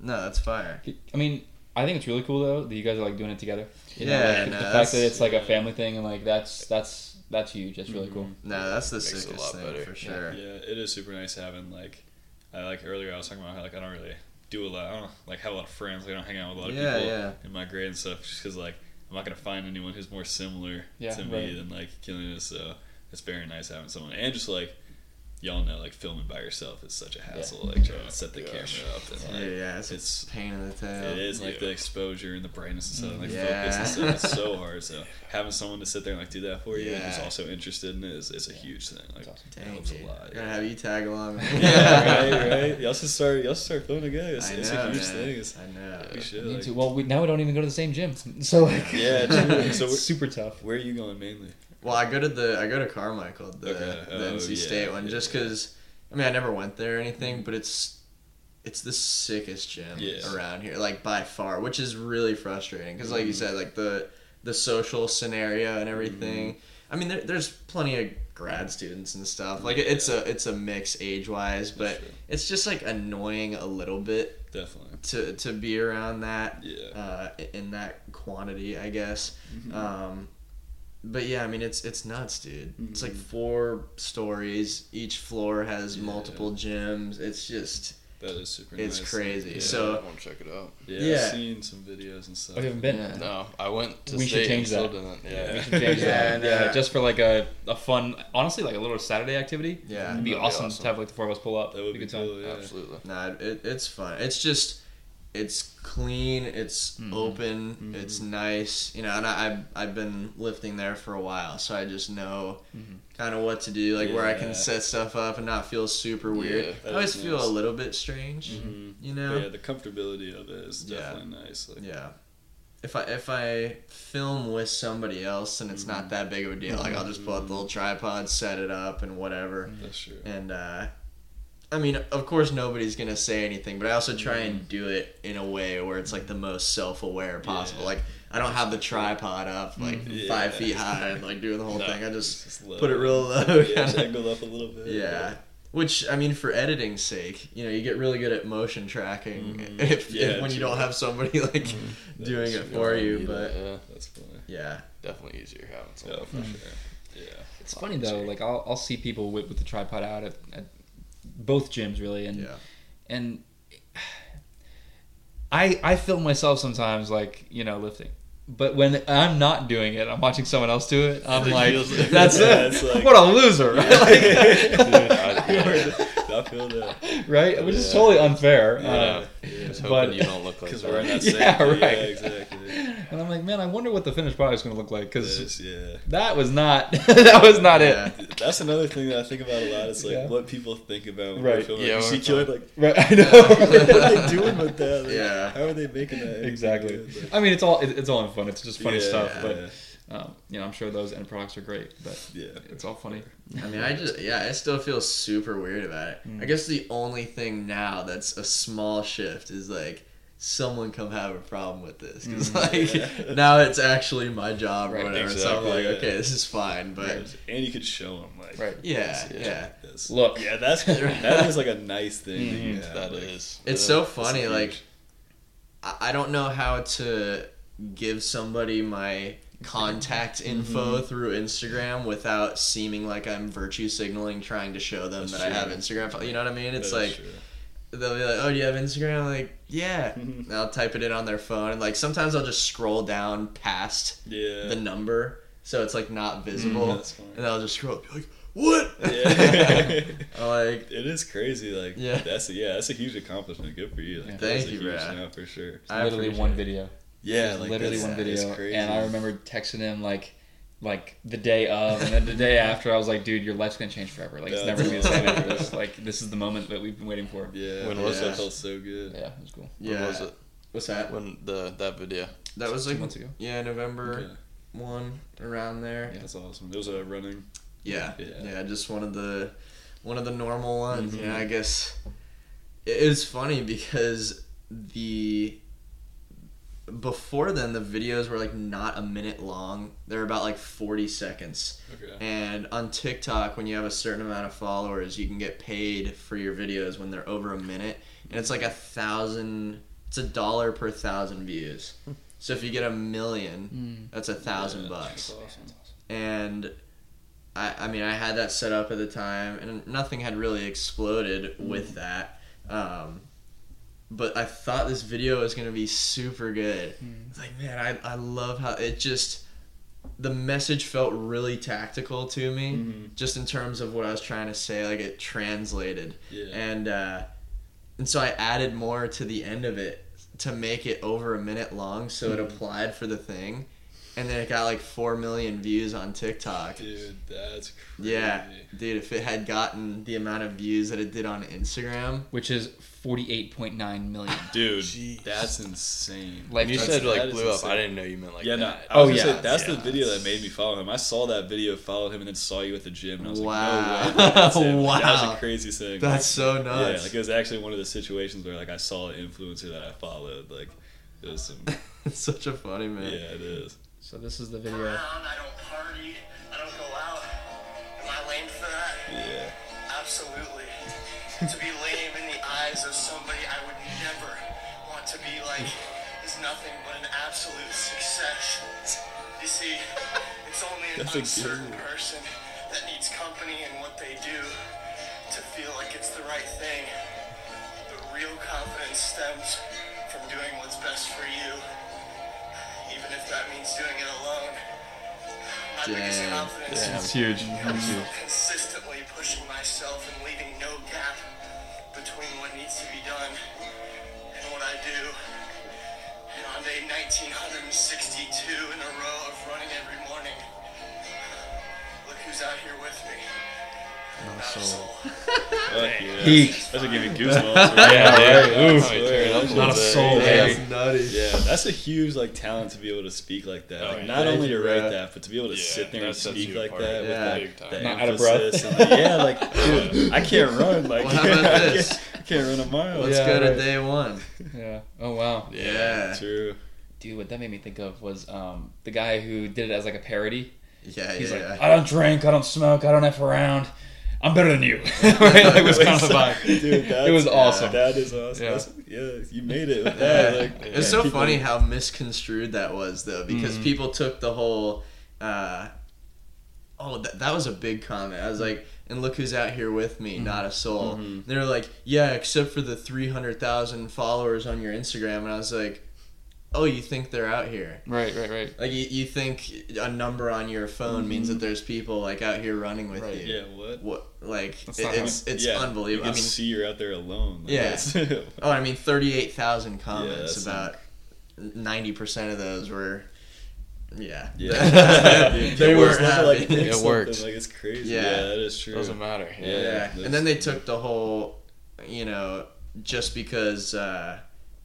no, that's fire. I mean, I think it's really cool though that you guys are like doing it together. You know, Yeah, like, no, the fact that it's like a family thing and like that's that's that's huge. That's really mm-hmm. cool. No, that's the Makes it a sickest lot thing better. for sure. Yeah, it is super nice having like, I like earlier I was talking about how like I don't really do a lot. I don't like have a lot of friends. Like, I don't hang out with a lot of Yeah, people yeah. in my grade and stuff. Just because like I'm not gonna find anyone who's more similar Yeah, to right. me than like killing it. So it's very nice having someone and just like. Y'all know, like filming by yourself is such a hassle. Like trying to oh, set the Yeah. camera up and Yeah, like, yeah, it's, it's a pain in the tail. It is like Yeah. the exposure and the brightness and stuff, and like Yeah. focus and stuff. It's so hard. So having someone to sit there and like do that for you, and who's also interested in it, is, is a huge thing. Like That's awesome. it helps dude. a lot. Gotta have you tag along. right, right. Y'all should start. Y'all should start filming together. It's, I it's a huge man. thing. It's, I know. we should. Me Like. Well, we, now we don't even go to the same gym, so like Yeah, true. it's So we're- super tough. where are you going mainly? Well, I go to the I go to Carmichael, the Okay. the Oh, NC yeah, State one, yeah, just yeah. because. I mean, I never went there or anything, but it's it's the sickest gym Yeah. around here, like by far, which is really frustrating because, like you Mhm. said, like the the social scenario and everything. Mm-hmm. I mean, there, there's plenty of grad students and stuff. Like it's a it's a mix age wise, but it's just like annoying a little bit Definitely. to to be around that Yeah. uh, in that quantity, I guess. Mhm. Um, but yeah, I mean it's it's nuts, dude. It's like Mhm. four stories. Each floor has Yeah. multiple gyms. It's just that is super. it's nice. crazy. Yeah, So- I want to check it out. Yeah, Yeah. I've seen some videos and stuff. Oh, you haven't been? Yeah. No, I went to We should state change and still that. didn't. We Yeah. should change Yeah, that. and, Yeah, uh, just for like a, a fun, honestly, like a little Saturday activity. yeah. It'd be That'd be awesome, awesome. to have like the four of us pull up. That would Be be good time. cool. Yeah. Absolutely. Nah, it, it's fun. It's just it's clean. It's Mhm. open. Mhm. It's nice. You know, and I I've, I've been lifting there for a while, so I just know Mhm. kind of what to do, like where I can set stuff up and not feel super weird. Yeah, I always is feel a little bit strange. hmm You But know. yeah, the comfortability of it is Yeah. definitely nice. Like, Yeah. If I if I film with somebody else and it's not that big of a deal, like I'll just pull out the little tripod, set it up, and whatever. That's true. And uh, I mean, of course, nobody's gonna say anything, but I also try and do it in a way where it's like the most self-aware possible. Yeah. Like I don't have the tripod up like Mhm. five feet high and like doing the whole No. thing. I just Just put it real low. Yeah, kinda. angled up a little bit. Yeah. Which I mean, for editing's sake, you know, you get really good at motion tracking Mhm. if, if Yeah, when you don't have somebody like That doing is it for you. Yeah, But yeah, That's funny. yeah, definitely easier having Yeah, someone. for Mhm. sure. Yeah. It's funny though. Like I'll I'll see people with, with the tripod out at, at both gyms really, and yeah, and I I film myself sometimes like you know lifting. But when I'm not doing it, I'm watching someone else do it. I'm like, like- "That's Yeah, it! like- what a loser!" Right? Dude, I- I feel that. right? Which is totally unfair. Yeah. Uh, yeah. Just But- you don't look like Because that. we're in that same. Yeah, yeah, right. exactly. And I'm like, man, I wonder what the finished product is going to look like because yeah. that was not that was not Yeah. it. That's another thing that I think about a lot. Is like Yeah. what people think about when Right. they're filming. Yeah, Like, you see Killer like, Right? I know. what know. are they doing with that? Like, Yeah. How are they making that? exactly. Like, I mean, it's all it, it's all in fun. It's just funny yeah, stuff. yeah, But um, you know, I'm sure those end products are great. But yeah, it's all funny. I mean, I just yeah, I still feel super weird about it. Mm. I guess the only thing now that's a small shift is like someone come have a problem with this because Mm. like Yeah. now it's actually my job or Right, whatever. so I'm like, yeah. okay, this is fine, but and you could show them like, Right. yeah, Yeah. yeah. This. Look. yeah, that's that is like a nice thing. that you Mhm. have, That like, is. It's Yeah. so funny. huge. Like, I I don't know how to give somebody my contact info through Instagram without seeming like I'm virtue signaling, trying to show them That's that I have. Instagram. You know what I mean? It's that is like true. They'll be like, "Oh, do you have Instagram?" I'm like, yeah. And I'll type it in on their phone, and like sometimes I'll just scroll down past yeah, the number, so it's like not mm, visible, that's funny. and I'll just scroll, up be like, "What?" Yeah. Like, It is crazy, like Yeah. That's a, yeah, that's a huge accomplishment. Good for you. Like, Yeah. that's Thank a you, huge no, for sure. I literally one it. video. Yeah, like literally one video, crazy. and I remember texting him like, like the day of, and then the day after, I was like, "Dude, your life's gonna change forever. Like, it's never gonna be the same after this. Like, this is the moment that we've been waiting for." Yeah, When when was that this? felt so good. Yeah, it was cool. When yeah. was it? What's that? When the that video? That was Two like months ago. Yeah, November Okay. one around there. Yeah. That's awesome. It was a running. Yeah. Yeah. yeah, just one of the one of the normal ones. Mhm. Yeah, I guess it is funny because the before then the videos were like not a minute long. They're about like forty seconds. Okay. And on TikTok, when you have a certain amount of followers, you can get paid for your videos when they're over a minute, and it's like a thousand. It's a dollar per thousand views. So if you get a million, that's a thousand Yeah, bucks awesome. and I, I mean I had that set up at the time and nothing had really exploded with that um, but I thought this video was gonna be super good it's like man I, I love how it just the message felt really tactical to me Mhm. just in terms of what I was trying to say like it translated Yeah. and uh, and so I added more to the end of it to make it over a minute long, so it Mhm. applied for the thing, and then it got like four million views on TikTok. Dude, that's crazy. Yeah, dude, if it had gotten the amount of views that it did on Instagram, Which is forty-eight point nine million. Dude, Jeez. that's insane. Like, When you said like blew up, insane. I didn't know you meant like yeah, no. that. I was Oh, yeah. say that's Yeah. the video that made me follow him. I saw that video, followed him, and then saw you at the gym, and I was Wow. like, no way, that's him. Like, that was a crazy thing. that's so yeah, like it was actually one of the situations where like I saw an influencer that I followed. Like it was some. it's such a funny man. yeah, it is. So this is the video. around, I don't party, I don't go out. My absolutely. to be lame in the eyes of somebody I would never want to be like is nothing but an absolute success. You see, it's only an That's uncertain person that needs company in what they do to feel like it's the right thing. But real confidence stems from doing what's best for you, even if that means doing it alone. My biggest Dang. confidence Damn. It's huge. comes from consistently pushing myself and leaving no gap between what needs to be done and what I do. And on day 1962 in a row of running every morning, look who's out here with me. Not a soul. Fuck yeah. Heat. That should give me goosebumps. Right? Yeah, right. That's Oof. how you turn it up Not a bit. soul, Yeah. That's nutty. Yeah, that's a huge like talent to be able to speak like that. Oh, Like yeah. not only to write bro. that, but to be able to Yeah, sit there and speak like that Yeah. with Big time. that, Not that out of breath. And, like, yeah, like dude, I can't run. Like Well, how about I this? can't, I can't run a mile. Let's Yeah, go to right. day one. Yeah. Oh wow. Yeah. True. Dude, what that made me think of was um, the guy who did it as like a parody. Yeah, He's yeah. like, I don't drink, I don't smoke, I don't F around. I'm better than you. right? Like, it was kind of the vibe. Dude, it was awesome. That is awesome. Yeah. That's- Yeah, you made it with that. Yeah. Like, it's yeah, so people- funny how misconstrued that was though because Mhm. people took the whole uh, oh that, that was a big comment i was like and look who's out here with me not a soul Mhm. they were like yeah except for the 300000 followers on your instagram and i was like oh you think they're out here Right, right, right. like you, you think a number on your phone means that there's people like out here running with Right. you Yeah, what? what like That's it- it's it's yeah, unbelievable You i mean see you're out there alone. Like, Yeah. Oh, I mean, thirty-eight thousand comments. that's about ninety percent of those were, yeah, yeah. they, were just love to, like, happy. It something, worked. Like it's crazy. Yeah. Yeah, that is true. Doesn't matter. Yeah. Yeah. yeah. And then they took the whole, you know, just because uh,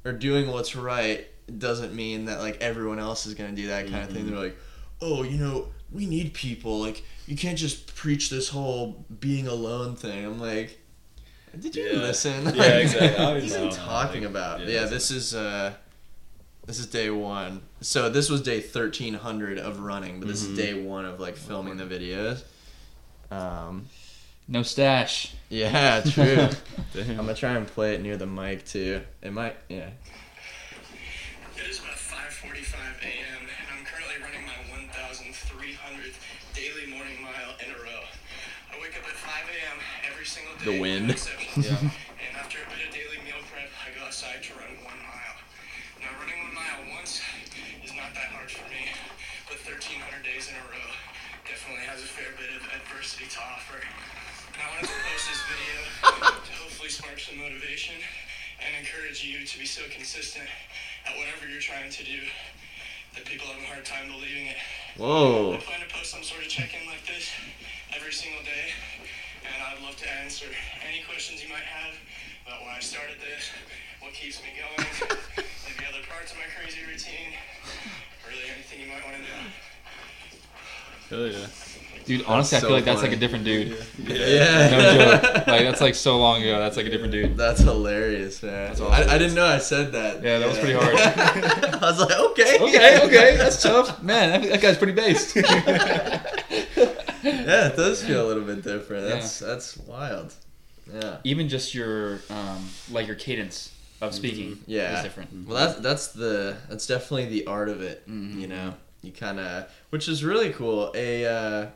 or doing what's right doesn't mean that like everyone else is gonna do that kind of thing. They're like, oh, you know, we need people. Like, you can't just preach this whole being alone thing. I'm like. Did you Yeah. listen? Yeah, exactly. What are Obviously. you talking Like, about? yeah, Yeah, this is uh, this is day one. So this was day thirteen hundred of running, but this Mhm. is day one of like filming the videos. Um, No stash. yeah, true. I'm gonna try and play it near the mic too. It might, yeah. The wind. Yeah. And after a bit of daily meal prep, I go outside to run one mile. Now, running one mile once is not that hard for me, but 1,300 days in a row definitely has a fair bit of adversity to offer. And I wanted to post this video to hopefully spark some motivation and encourage you to be so consistent at whatever you're trying to do that people have a hard time believing it. Whoa. I plan to post some sort of check-in like this every single day, and I'd love to answer any questions you might have about why I started this, what keeps me going, maybe other parts of my crazy routine, really anything you might want to know. Hell yeah. Dude, honestly, I so feel like that's like a different dude. Yeah. No joke. Like that's like so long ago. That's like a different dude. That's hilarious, man. That's awesome. I, I didn't know I said that. Yeah, that was pretty hard. I was like, okay. Okay, okay, that's tough. Man, that, that guy's pretty based. yeah, it does feel a little bit different. That's that's wild. Yeah. Even just your um, like your cadence of speaking Mm-hmm. Yeah. is different. Well, that's that's the that's definitely the art of it. Mhm. You know, you kind of, which is really cool. A uh,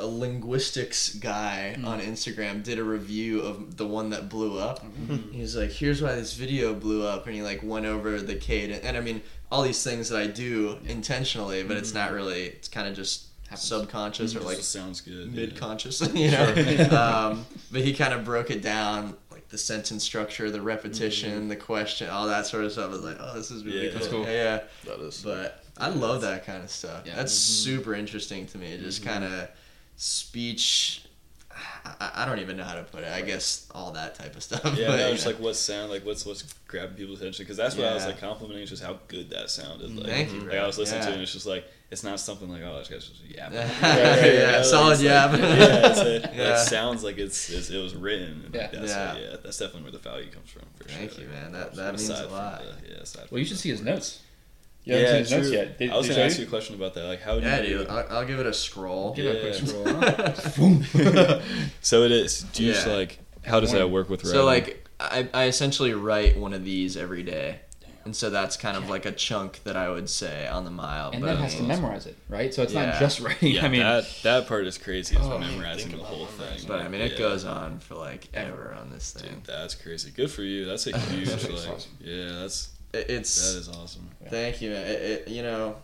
a linguistics guy Mm. on Instagram did a review of the one that blew up. Mm-hmm. He was like, "Here's why this video blew up," and he like went over the cadence. And I mean, all these things that I do intentionally, but it's not really. It's kind of just Happens. subconscious or like sounds good. mid conscious, you know. um, but he kind of broke it down, like the sentence structure, the repetition, mm-hmm. the question, all that sort of stuff. I was like, oh, this is really Yeah. cool. Cool. Yeah, yeah. That is. But I love that kind of stuff. Yeah. That's mm-hmm. super interesting to me. Just mm-hmm. kind of speech. I, I don't even know how to put it. I guess all that type of stuff. Yeah, but, no, just like what sound, like what's what's grabbing people's attention. Because that's what I was like complimenting, just how good that sounded. Like, Thank you, like bro. I was listening to it, and it's just like it's not something like oh, this guy's just yapping. Yeah, like, solid it's yap. Like, yeah, a, Yeah. it sounds like it's, it's it was written. And Yeah. like, that's Yeah. yeah. yeah, that's definitely where the value comes from. For Thank sure. you, man. That- that means a lot. the- yeah, Well, you should see his work. notes. You haven't yeah, seen his notes true. yet. Did, I was gonna ask you a question about that. Like, how do Yeah, you? dude. I'll, I'll give it a scroll. Give it a quick scroll. So it is. Do you just like? How does that work with writing? So like I, I essentially write one of these every day. And so that's kind of like a chunk that I would say on the mile. and but then has to memorize it, right? So it's not just writing. yeah, I mean, that that part is crazy. Is Oh, memorizing the about whole thing. But I mean, it Yeah. goes on for like ever on this thing. Dude, that's crazy. Good for you. That's a huge That's like. awesome. Yeah, that's It- It's is awesome. thank you. It, it, you know,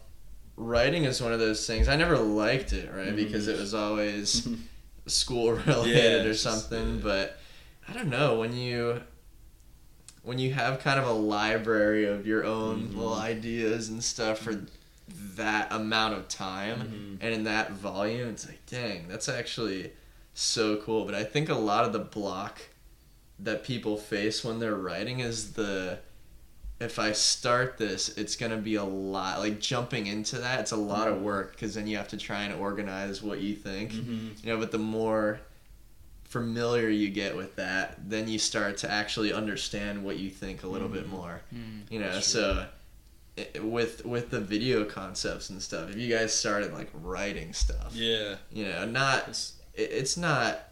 writing is one of those things. I never liked it, right? Because it was always school related Yeah, or just- something. yeah. But I don't know when you when you have kind of a library of your own Mhm. little ideas and stuff for that amount of time Mhm. and in that volume, it's like, dang, that's actually so cool. But I think a lot of the block that people face when they're writing is the if I start this, it's gonna be a lot. Like jumping into that, it's a lot of work because then you have to try and organize what you think. Mm-hmm. You know, but the more familiar you get with that, then you start to actually understand what you think a little bit more. Mm. You know, That's so with with the video concepts and stuff, if you guys started like writing stuff, Yeah. you know, not It's- it- it's not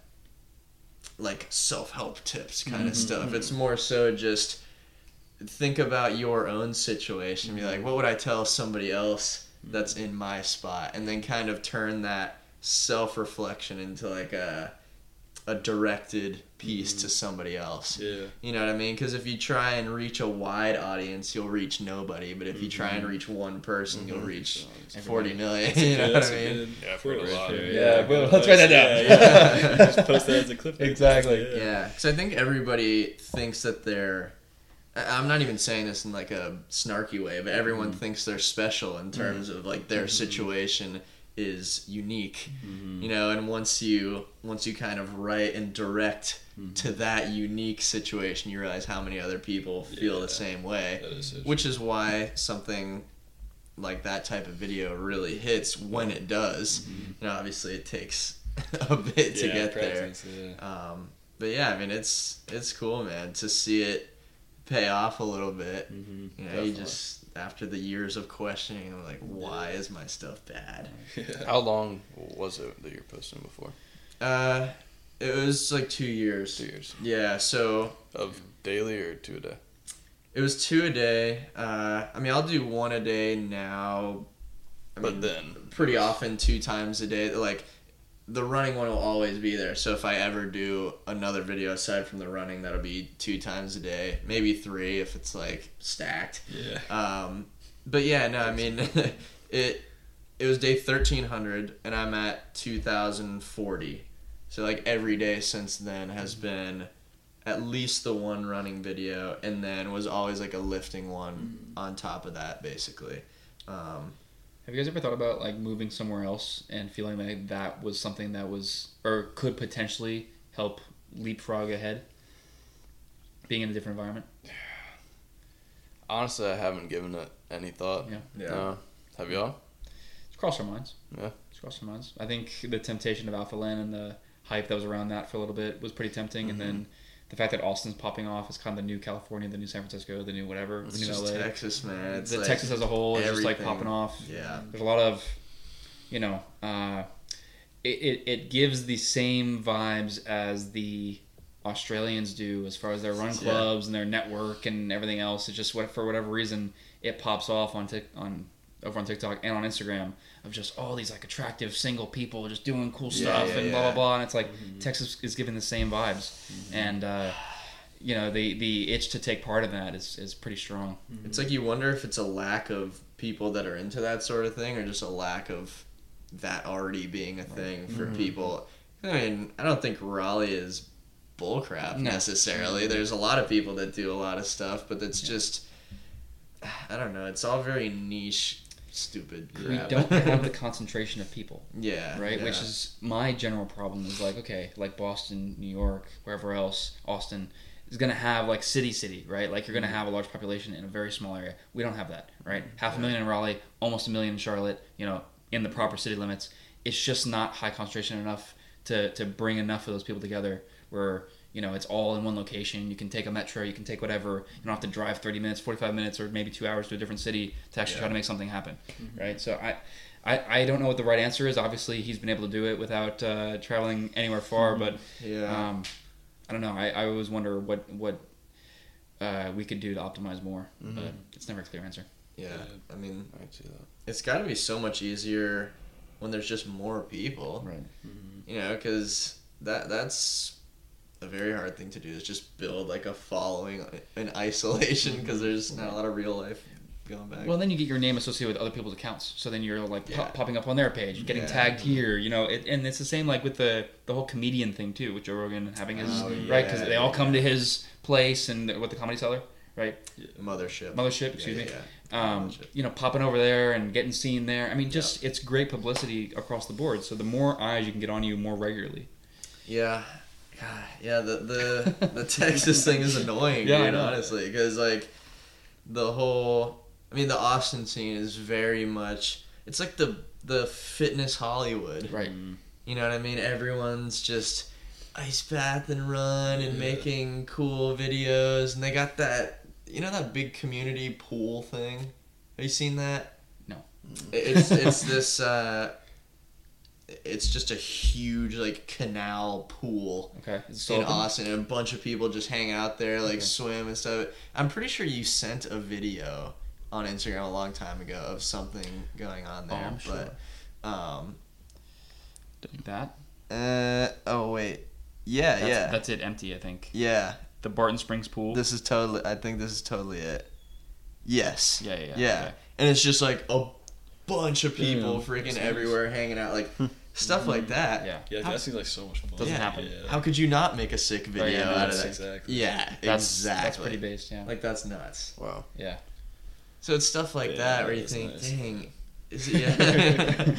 like self-help tips kind of Mhm. stuff it's more so just think about your own situation be like mm-hmm. what would i tell somebody else that's mm-hmm. in my spot and then kind of turn that self-reflection into like a a directed piece to mm-hmm. somebody else Yeah. you know what I mean? Because if you try and reach a wide audience, you'll reach nobody. But if you try and reach one person, you'll reach forty million. You know what I mean? good Yeah, I've heard a quote right lot. there, Yeah, well, let's write that down. Yeah, yeah. just post that as a clip. Exactly. Yeah, because I think everybody thinks that they're. I- I'm not even saying this in like a snarky way, but everyone Mm-hmm. thinks they're special in terms of like their situation is unique, Mm-hmm. you know. And once you once you kind of write and direct Mm-hmm. to that unique situation, you realize how many other people feel Yeah. the same way. Is which is why something like that type of video really hits when it does. You know, obviously it takes a bit to Mm-hmm. Yeah, get there. Yeah. Um, but yeah, I mean, it's it's cool, man, to see it pay off a little bit. Mm-hmm. You know, you just after the years of questioning, I'm like, why is my stuff bad? yeah. How long was it that you were posting before? Uh, it was like two years. Two years Yeah, so of daily or two a day? it was two a day. Uh, I mean, I'll do one a day now. I But mean, then pretty often two times a day. Like the running one will always be there. So if I ever do another video aside from the running, that'll be two times a day, maybe three if it's like stacked. Yeah. Um, but yeah, no, I mean it. It was day thirteen hundred, and I'm at two thousand forty. So like every day since then has been at least the one running video, and then was always like a lifting one on top of that, basically. Um, Have you guys ever thought about like moving somewhere else and feeling like that was something that was or could potentially help leapfrog ahead? Being in a different environment. honestly, I haven't given it any thought. Yeah. yeah. No. Have y'all? It's crossed our minds. Yeah. It's crossed our minds. I think the temptation of Alphaland and the hype that was around that for a little bit was pretty tempting, and then mm-hmm. The fact that Austin's popping off is kind of the new California, the new San Francisco, the new whatever, It's the new LA. Texas, man. It's the like, Texas as a whole is just like popping off. Yeah. There's a lot of, you know, uh, it, it, it gives the same vibes as the Australians do as far as their run Yeah. clubs and their network and everything else. It's just what for whatever reason it pops off on Tik on over on TikTok and on Instagram of just all these like attractive single people just doing cool Yeah, stuff yeah, and blah yeah. blah blah. And it's like Texas is giving the same vibes, and uh, you know the the itch to take part in that is is pretty strong. It's like you wonder if it's a lack of people that are into that sort of thing or just a lack of that already being a thing for Mm-hmm. people. I mean, I don't think Raleigh is bullcrap No. necessarily. There's a lot of people that do a lot of stuff, but it's just I don't know. It's all very niche, stupid We don't have the concentration of people. yeah, right? yeah. Which is my general problem. Is like okay, like Boston, New York, wherever else, Austin is gonna have like city, city, right? Like you're gonna Mm-hmm. have a large population in a very small area. We don't have that, right? Half a million in Raleigh, almost a million in Charlotte. You know, in the proper city limits. It's just not high concentration enough to to bring enough of those people together. Where you know it's all in one location. You can take a metro, you can take whatever. You don't have to drive 30 minutes, 45 minutes, or maybe two hours to a different city to actually try to make something happen, right? So I. I, I don't know what the right answer is. Obviously, he's been able to do it without uh, traveling anywhere far. But Yeah. um, I don't know. I, I always wonder what what uh, we could do to optimize more, but it's never a clear answer. yeah. I mean, I see that. it's got to be so much easier when there's just more people. Right. You know, because that that's a very hard thing to do is just build like a following in isolation because there's not a lot of real life going back. Well, then you get your name associated with other people's accounts, so then you're like Yeah. pop, popping up on their page, getting Yeah. tagged here. You know, it, and it's the same like with the the whole comedian thing too, with Joe Rogan having his Oh, right because they all yeah. come to his place and with the comedy cellar, right? mothership. Mothership, excuse Yeah, me. yeah, um, Mothership. you know, popping over there and getting seen there. I mean, just it's great publicity across the board. So the more eyes you can get on you more regularly. Yeah. God, yeah, the the the Texas thing is annoying, Yeah, dude, know. honestly, because like the whole I mean the Austin scene is very much it's like the the fitness Hollywood. Right. You know what I mean? Everyone's just ice bath and run and Yeah. making cool videos and they got that you know that big community pool thing? Have you seen that? No. It's it's this uh it's just a huge like canal pool Okay. In open? Austin and a bunch of people just hang out there like Okay. swim and stuff. I'm pretty sure you sent a video on Instagram a long time ago of something going on Oh, there. Sure. But um Like that. uh oh wait. Yeah, That's, yeah. That's it. Empty. I think. yeah. The Barton Springs pool. This is totally I think this is totally it. Yes. yeah, yeah, yeah. Yeah. okay. And it's just like a bunch of people Damn, freaking that's nice. everywhere hanging out like stuff like hmm. that. Yeah. Yeah, How- that seems like so much fun. Doesn't Yeah. happen. Yeah. How could you not make a sick video Right, yeah, out of that? exactly. Yeah, That's exactly. that's pretty based. Yeah. Like that's nuts. Wow. yeah. So it's stuff like Yeah, that where you think, nice. dang, is it? Yeah.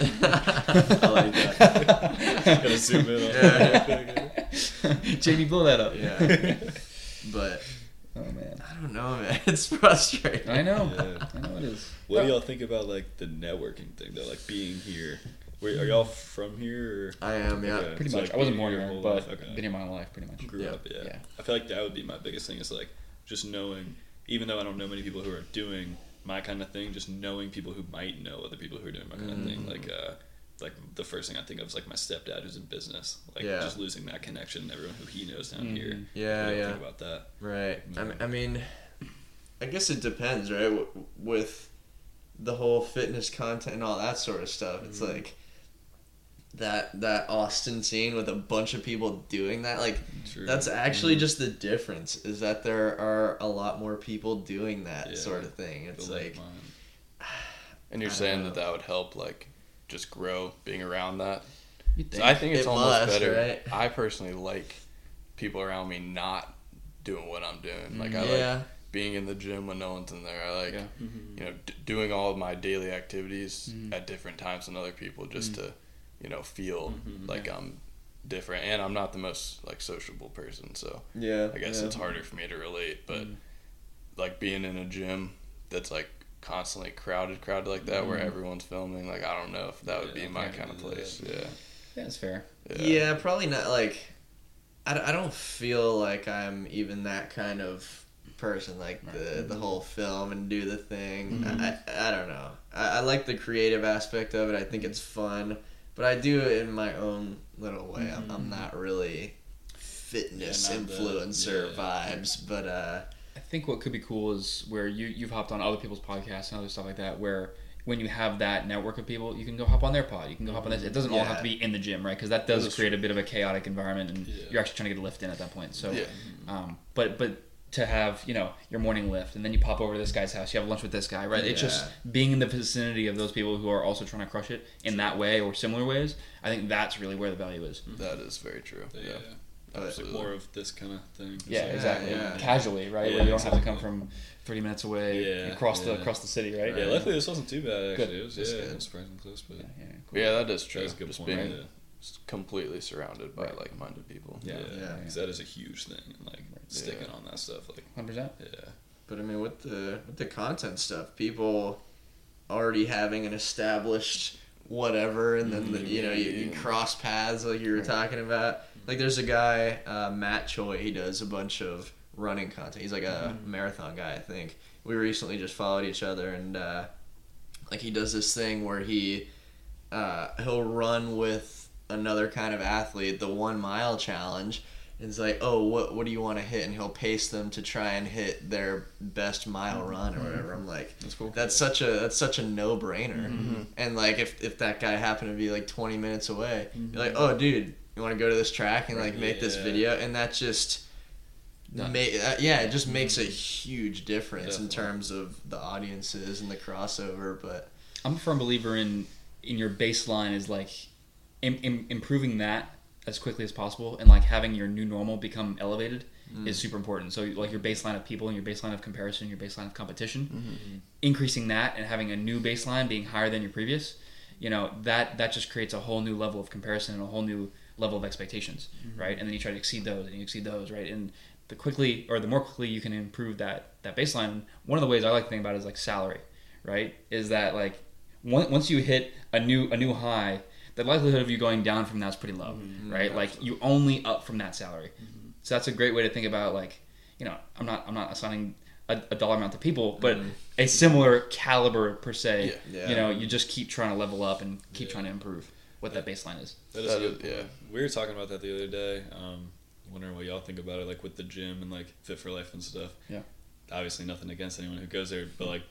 I like that. Gotta zoom in on Yeah. Jamie, blow that up. Yeah. But Oh man. I don't know, man. It's frustrating. I know. Yeah. I know it is. What do y'all think about like the networking thing though? Like being here. Wait, are y'all from here? Or? I am, yeah. Okay, Pretty so, much. like, I wasn't born your here, whole but life, okay. been here my whole life, pretty much. grew Yeah. up. Yeah. Yeah. I feel like that would be my biggest thing is like just knowing, even though I don't know many people who are doing my kind of thing, just knowing people who might know other people who are doing my kind of thing. Mm. Like, uh, like the first thing I think of is like my stepdad who's in business. Like Yeah. just losing that connection, and everyone who he knows down Mhm. here. Yeah, What do you yeah. Think about that. Right. I Yeah. mean, I mean, I guess it depends, right? W- With the whole fitness content and all that sort of stuff, it's Mhm. like that that Austin scene with a bunch of people doing that. Like True. that's actually Mhm. just the difference is that there are a lot more people doing that Yeah. sort of thing. It's Feel like mine. And you're I saying know. that that would help, like, just grow being around that. You So? I think it's It almost must, better. right? I personally like people around me not doing what I'm doing. Like I like being in the gym when no one's in there. I like Yeah. you know d- doing all of my daily activities Mhm. at different times than other people, just Mhm. to you know feel Mhm. like I'm different. And I'm not the most like sociable person, so yeah. I guess yeah. it's harder for me to relate. But Mm. like being in a gym that's like constantly crowded, crowded like that, where Mhm. everyone's filming. Like I don't know if that would Yeah, be my kind of do that. place. Yeah. Yeah, that's fair. Yeah. probably not. Like, I, I don't feel like I'm even that kind of person. Like the the whole film and do the thing. Mhm. I, I I don't know. I, I like the creative aspect of it. I think it's fun, but I do it in my own little way. I'm, I'm not really fitness Yeah, not the- influencer yeah. vibes, but uh, I think what could be cool is where you you've hopped on other people's podcasts and other stuff like that. Where when you have that network of people, you can go hop on their pod. You can go hop on this. It doesn't all have to be in the gym, right? Because that does That's create a bit of a chaotic environment, and Yeah. you're actually trying to get a lift in at that point. So, Yeah. um, but but to have you know your morning lift, and then you pop over to this guy's house, you have lunch with this guy, right? It's just being in the vicinity of those people who are also trying to crush it in that way or similar ways. I think that's really where the value is. That is very true. Yeah. Yeah. It's like more of this kind of thing. It's Yeah, like- exactly. yeah. Casually, right? Yeah, where you don't have to come from 30 minutes away Yeah, across the across the city, right? Yeah, luckily this wasn't too bad Good. It was yeah, good. it was surprisingly close, but Yeah, yeah, cool. Yeah, that is true. that's a good Just point. being yeah. s- completely surrounded by Right. like-minded people. Yeah, Yeah. Yeah. because that is a huge thing, and like sticking Yeah. on that stuff, like 100%. yeah, But I mean, with the with the content stuff, people already having an established whatever, and then the, mm-hmm. you know you, you cross paths like you were talking about. Like there's a guy uh, Matt Choi. He does a bunch of running content. He's like a marathon guy, I think. We recently just followed each other, and uh, like he does this thing where he uh, he'll run with another kind of athlete, the one mile challenge. And it's like, oh, what what do you want to hit? And he'll pace them to try and hit their best mile run or whatever. I'm like, That's cool. that's such a that's such a no brainer. And like if if that guy happened to be like 20 minutes away, you're like, oh, dude, you want to go to this track and like make this video, and that just. Ma- uh, yeah, it just makes a huge difference in terms of the audiences and the crossover. But I'm a firm believer in in your baseline is like im- im- improving that as quickly as possible and like having your new normal become elevated is super important. So like your baseline of people and your baseline of comparison, your baseline of competition, increasing that and having a new baseline being higher than your previous, you know, that that just creates a whole new level of comparison and a whole new level of expectations, mm-hmm. right? And then you try to exceed those and you exceed those, right? And the quickly or the more quickly you can improve that that baseline, one of the ways I like to think about it is like salary, right? Is that like once once you hit a new a new high, the likelihood of you going down from that's pretty low, mm-hmm. right? Mm-hmm. Like you only up from that salary. So that's a great way to think about like, you know, I'm not I'm not assigning a, a dollar amount to people, but a similar caliber per se. Yeah. You know, you just keep trying to level up and keep trying to improve what that baseline is. That is That good yeah. We were talking about that the other day. Um, wondering what y'all think about it, like with the gym and like Fit for Life and stuff. Yeah. Obviously, nothing against anyone who goes there, but like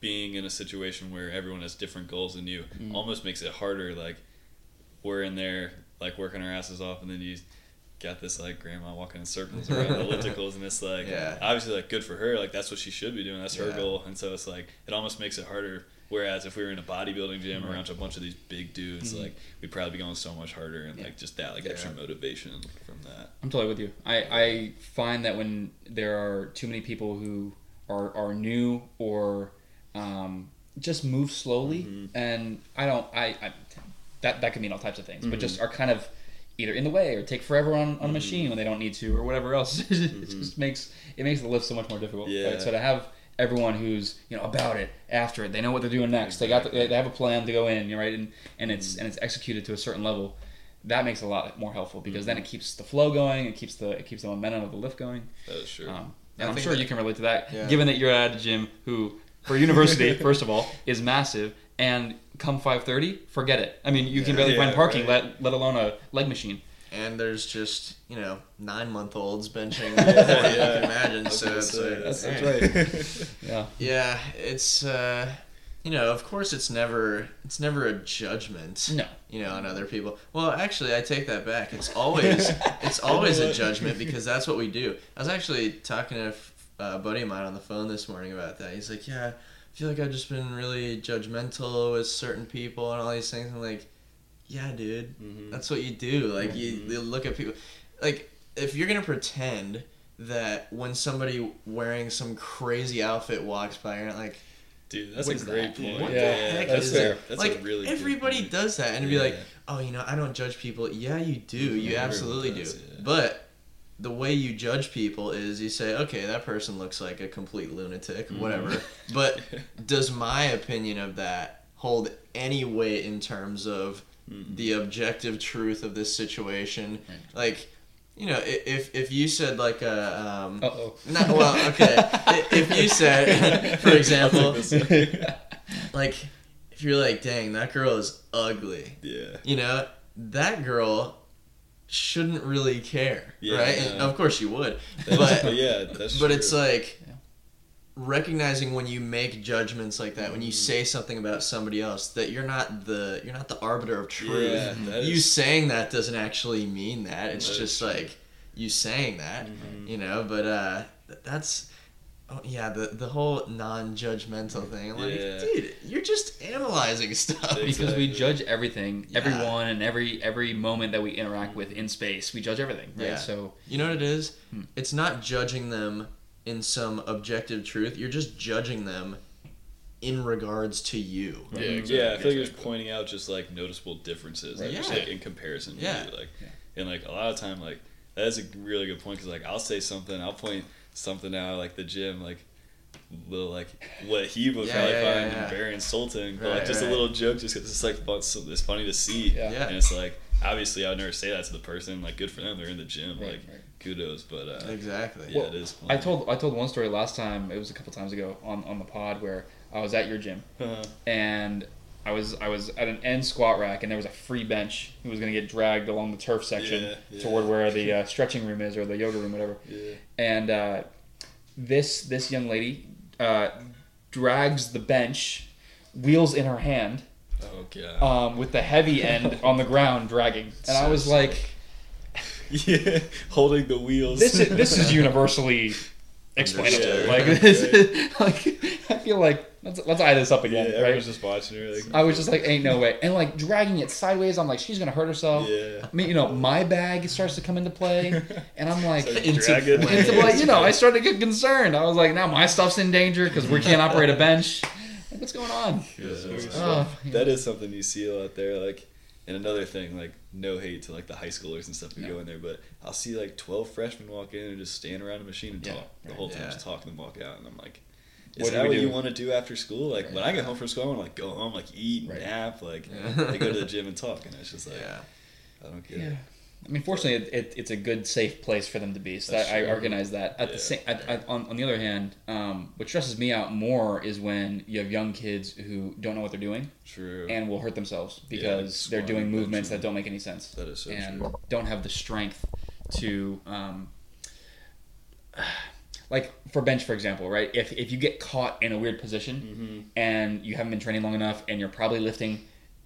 being in a situation where everyone has different goals than you Mm. almost makes it harder. Like we're in there, like working our asses off, and then you got this like grandma walking in circles around the ellipticals, and it's like Yeah. obviously like good for her. Like that's what she should be doing. That's her Yeah. goal, and so it's like it almost makes it harder. Whereas if we were in a bodybuilding gym mm-hmm. around a bunch of these big dudes, mm-hmm. like we'd probably be going so much harder, and like just that like extra Yeah. motivation from that. I'm totally with you. I, I find that when there are too many people who are, are new or um, just move slowly, mm-hmm. and I don't, I, I that that can mean all types of things, but just are kind of either in the way or take forever on, on a mm-hmm. machine when they don't need to or whatever else. it just mm-hmm. makes it makes the lift so much more difficult. Yeah. Right? So to have everyone who's you know about it after it, they know what they're doing next. They got the, they have a plan to go in, you right, and and it's mm-hmm. and it's executed to a certain level. That makes it a lot more helpful because then it keeps the flow going. It keeps the it keeps the momentum of the lift going. That is true. Um, and I'm sure that- you can relate to that, Yeah. given that you're at a gym who, for university, first of all, is massive, and come 5:30, forget it. I mean, you can barely Yeah, find parking, right. let let alone a leg machine. and there's just you know nine month olds benching more than you can imagine. So gonna it's like, That's, that's right. yeah. Yeah, it's uh, you know, of course, it's never it's never a judgment. No. You know, on other people. Well, actually, I take that back. It's always it's always a judgment because that's what we do. I was actually talking to a f- a buddy of mine on the phone this morning about that. He's like, "Yeah, I feel like I've just been really judgmental with certain people and all these things." I'm like, "Yeah, dude, Mhm. that's what you do. Like you, you look at people, like if you're gonna pretend." That when somebody wearing some crazy outfit walks by, you're not like, Dude, that's a great that? point. what Yeah, the heck that's is fair. it? That's like a really good everybody does that, and be like, oh, you know, I don't judge people. Yeah, you do. You Everyone absolutely does, do. yeah. But the way you judge people is you say, okay, that person looks like a complete lunatic, Mm-hmm. whatever. But does my opinion of that hold any weight in terms of Mhm. the objective truth of this situation? Like, you know, if if you said like a um, Uh oh. not well, okay. If you said, for example, like if you're like, dang, that girl is ugly, Yeah. you know, that girl shouldn't really care, Yeah, right? Yeah. of course you would, That's- but yeah, that's but true. it's like recognizing when you make judgments like that, when you Mm. say something about somebody else, that you're not the you're not the arbiter of truth. Yeah, you is- saying that doesn't actually mean that. It's just true. like you saying that, Mhm. you know. But uh, that's. Oh, yeah, the the whole non-judgmental thing. Like, Yeah. dude, you're just analyzing stuff. Exactly. Because we judge everything, Yeah. everyone, and every every moment that we interact with in space, we judge everything, right? Yeah. So You know what it is? Hmm. It's not judging them in some objective truth. You're just judging them in regards to you. Yeah, Yeah, exactly. I feel like you're just pointing out just like noticeable differences, like, just Yeah. like in comparison. Yeah. you. like, Yeah. and like a lot of time, like that is a really good point because like I'll say something, I'll point something out like the gym, like little like what he would Yeah, probably yeah, yeah, find yeah. very insulting, but Right, like just right. a little joke, just because it's like it's funny to see, Yeah. Yeah. and it's like obviously I would never say that to the person. Like good for them, they're in the gym, Right, like right. kudos, but uh, Exactly. yeah, Well, it is. I told I told one story last time. It was a couple times ago on, on the pod where I was at your gym Uh, and I was I was at an end squat rack and there was a free bench who was gonna get dragged along the turf section Yeah, yeah. toward where the uh, stretching room is or the yoga room whatever. yeah. And uh, this this young lady uh, drags the bench, wheels in her hand, Oh um, with the heavy end on the ground dragging, and I So was like, yeah, holding the wheels. this is this is universally explainable. Like this, is, like I feel like let's let's eye this up yeah, again, right? everyone's just watching her. Like, I was just like, ain't no way, and like dragging it sideways. I'm like, she's gonna hurt herself. yeah. I mean, you know, my bag starts to come into play, and I'm like, Starts into, into like, you know, I started to get concerned. I was like, now my stuff's in danger because we can't operate a bench. Like, what's going on? Oh, that is something you see a lot there. Like, and another thing, like, no hate to like the high schoolers and stuff who No. go in there, but I'll see like twelve freshmen walk in and just stand around a machine and Yeah, talk the right. whole time, Yeah. just talk and then walk out, and I'm like. What Is do that we what you want to do after school? Like when I get home from school, I want to like go home, like eat, Right. nap, like Yeah. like go to the gym and talk, and it's just like Yeah. I don't care. Yeah. I mean, fortunately, it, it, it's a good, safe place for them to be. So that, I true. recognize that. At Yeah. the same, at, at, on, on the other hand, um, what stresses me out more is when you have young kids who don't know what they're doing True. and will hurt themselves Yeah, because they're doing movements that don't make any sense that is so and true. don't have the strength to um, like for bench for example right? If, if you get caught in a weird position Mm-hmm. and you haven't been training long enough and you're probably lifting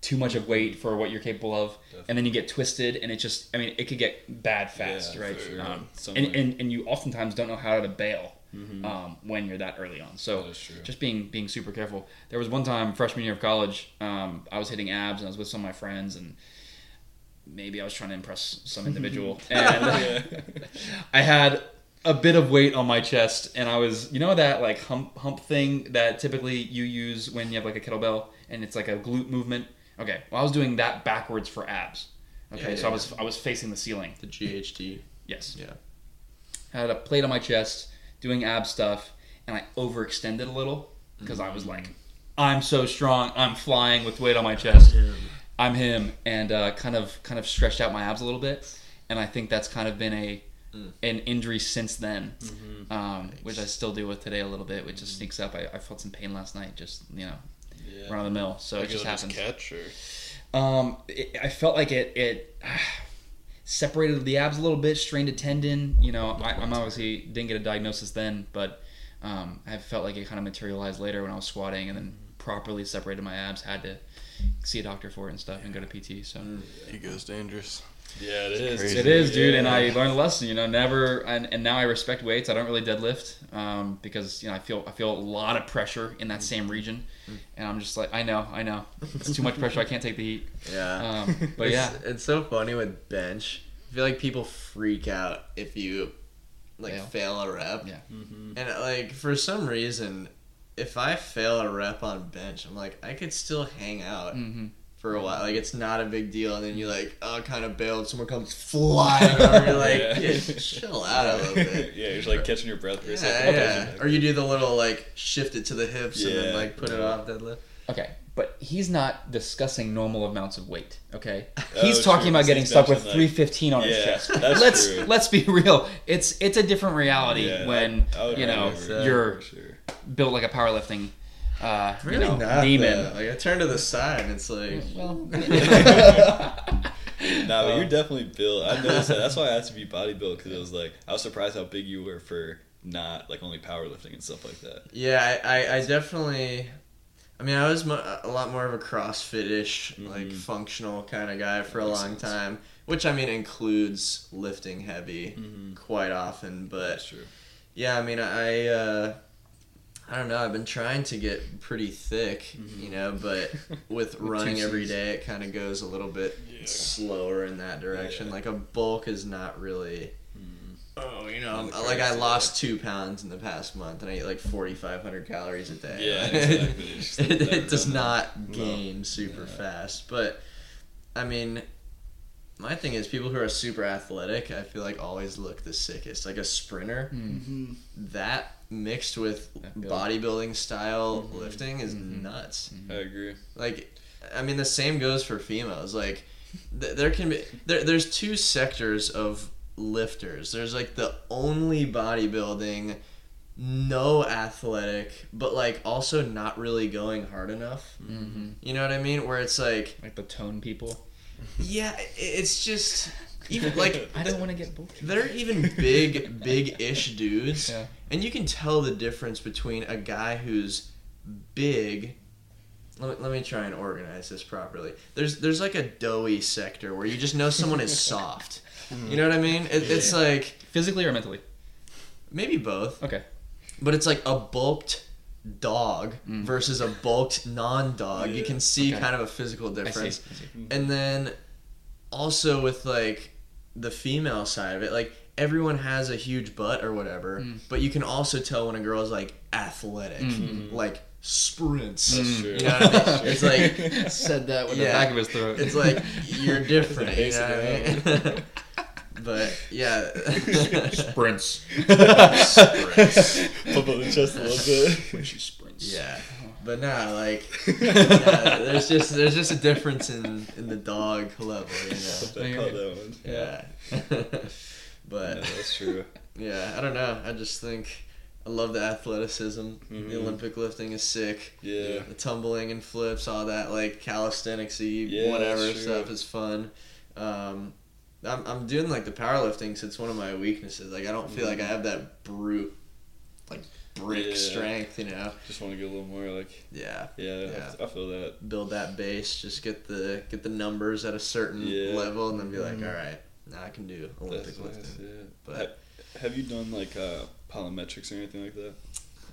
too much of weight for what you're capable of and then you get twisted and it just i mean it could get bad fast Yeah, right? for sure. um, and, and, and you oftentimes don't know how to bail um, when you're that early on. So That is just being being super careful. There was one time freshman year of college um, i was hitting abs and i was with some of my friends and maybe i was trying to impress some individual and I had a bit of weight on my chest, and I was, you know, that like hump hump thing that typically you use when you have like a kettlebell, and it's like a glute movement. Okay, well, I was doing that backwards for abs. Okay, Yeah, so yeah, I was I was facing the ceiling. The GHD. Yes, Yeah. I had a plate on my chest doing ab stuff, and I overextended a little because I was like, I'm so strong, I'm flying with weight on my chest. I'm him, and uh, kind of kind of stretched out my abs a little bit, and I think that's kind of been a an injury since then, um, which I still deal with today a little bit, which just sneaks up. I, I felt some pain last night, just you know, Yeah. run of the mill. So Like it just it'll happens. catch or Um, it, I felt like it it separated the abs a little bit, strained a tendon. You know, I, I'm obviously didn't get a diagnosis then, but um, I felt like it kind of materialized later when I was squatting, and then properly separated my abs. Had to see a doctor for it and stuff, and go to PT. So ego's dangerous. Yeah, it is. crazy. it is, dude, and I learned a lesson. You know, never, and, and now I respect weights. I don't really deadlift um, because you know I feel I feel a lot of pressure in that same region, and I'm just like, I know, I know, it's too much pressure. I can't take the heat. Yeah. Um, but it's, yeah, it's so funny with bench. I feel like people freak out if you like Fail. fail a rep. Yeah. Mm-hmm. And like for some reason, if I fail a rep on bench, I'm like I could still hang out hmm for a while. Like it's not a big deal. And then you like oh kind of bailed. Someone comes flying over. You're like Yeah. yeah, chill out a little bit. yeah, you're just like catching your breath for a Yeah, second. yeah. Or you do the little like shift it to the hips and then like put it off deadlift. Okay, but he's not discussing normal amounts of weight. Okay, Oh, he's talking true. about getting stuck with mentioned, three like- fifteen on his chest. that's let's true. let's be real. It's it's a different reality Yeah, when I you know you're sure. built like a powerlifting, uh, Really you know, not demon. Like I turn to the side and it's like Well, Nah, but Uh, you're definitely built. I noticed that. That's why I asked to be bodybuilt because it was like I was surprised how big you were for not like only powerlifting and stuff like that. Yeah, I, I, I definitely. I mean, I was mo- a lot more of a CrossFit-ish, like Mhm. functional kind of guy for a long sense. time, which I mean includes lifting heavy Mm-hmm. quite often. But That's true. yeah, I mean, I uh, I don't know. I've been trying to get pretty thick, Mhm. you know, but with two running every day, it kind of goes a little bit Yeah. slower in that direction. Yeah. Like a bulk is not really. Mm-hmm. Oh, you On know, the like I lost two pounds in the past month, and I eat like forty five hundred calories a day. Yeah, exactly. It, it does done that. not No. gain super Yeah. fast, but I mean, my thing is people who are super athletic. I feel like always look the sickest. Like a sprinter, Hmm. that mixed with Yeah, yeah. bodybuilding style lifting is Mhm. nuts. I agree. Like, I mean, the same goes for females. Like, th- there can be there, there's two sectors of lifters. There's like the only bodybuilding, no athletic, but like also not really going hard enough. hmm You know what I mean? Where it's like, Like the tone people. yeah, it's just even like I don't want to get they're even big, big-ish dudes, Yeah. and you can tell the difference between a guy who's big. Let me, let me try and organize this properly. There's there's like a doughy sector where you just know someone is soft. You know what I mean? It, It's like Physically or mentally? maybe both, Okay. but it's like a bulked dog Mm. versus a bulked non-dog. You can see Okay. kind of a physical I see. difference. I see. And then also with like the female side of it, like everyone has a huge butt or whatever, Mm. but you can also tell when a girl is like athletic, Mhm. like sprints. That's Mm. true. You know what I mean? It's like said that with Yeah. the back of his throat. it's like you're different. You know what I mean? but yeah, sprints. Pump up the chest a little bit. when she sprints. yeah. But nah, like yeah, there's just there's just a difference in in the dog level, you know. I caught that one. Yeah. Yeah, but that's true. Yeah, I don't know. I just think I love the athleticism. Mhm. The Olympic lifting is sick. Yeah. The tumbling and flips, all that like calisthenicsy, Yeah, whatever stuff is fun. Um, I'm I'm doing like the powerlifting, so it's one of my weaknesses. Like I don't feel like I have that brute, like brick Yeah. strength. You know. Just want to get a little more like, Yeah. yeah, Yeah. I, I feel that. Build that base. Just get the get the numbers at a certain Yeah. level, and then be like, Mhm. all right, now I can do Olympic That's lifting. nice, yeah. But Ha- have you done like uh, plyometrics or anything like that?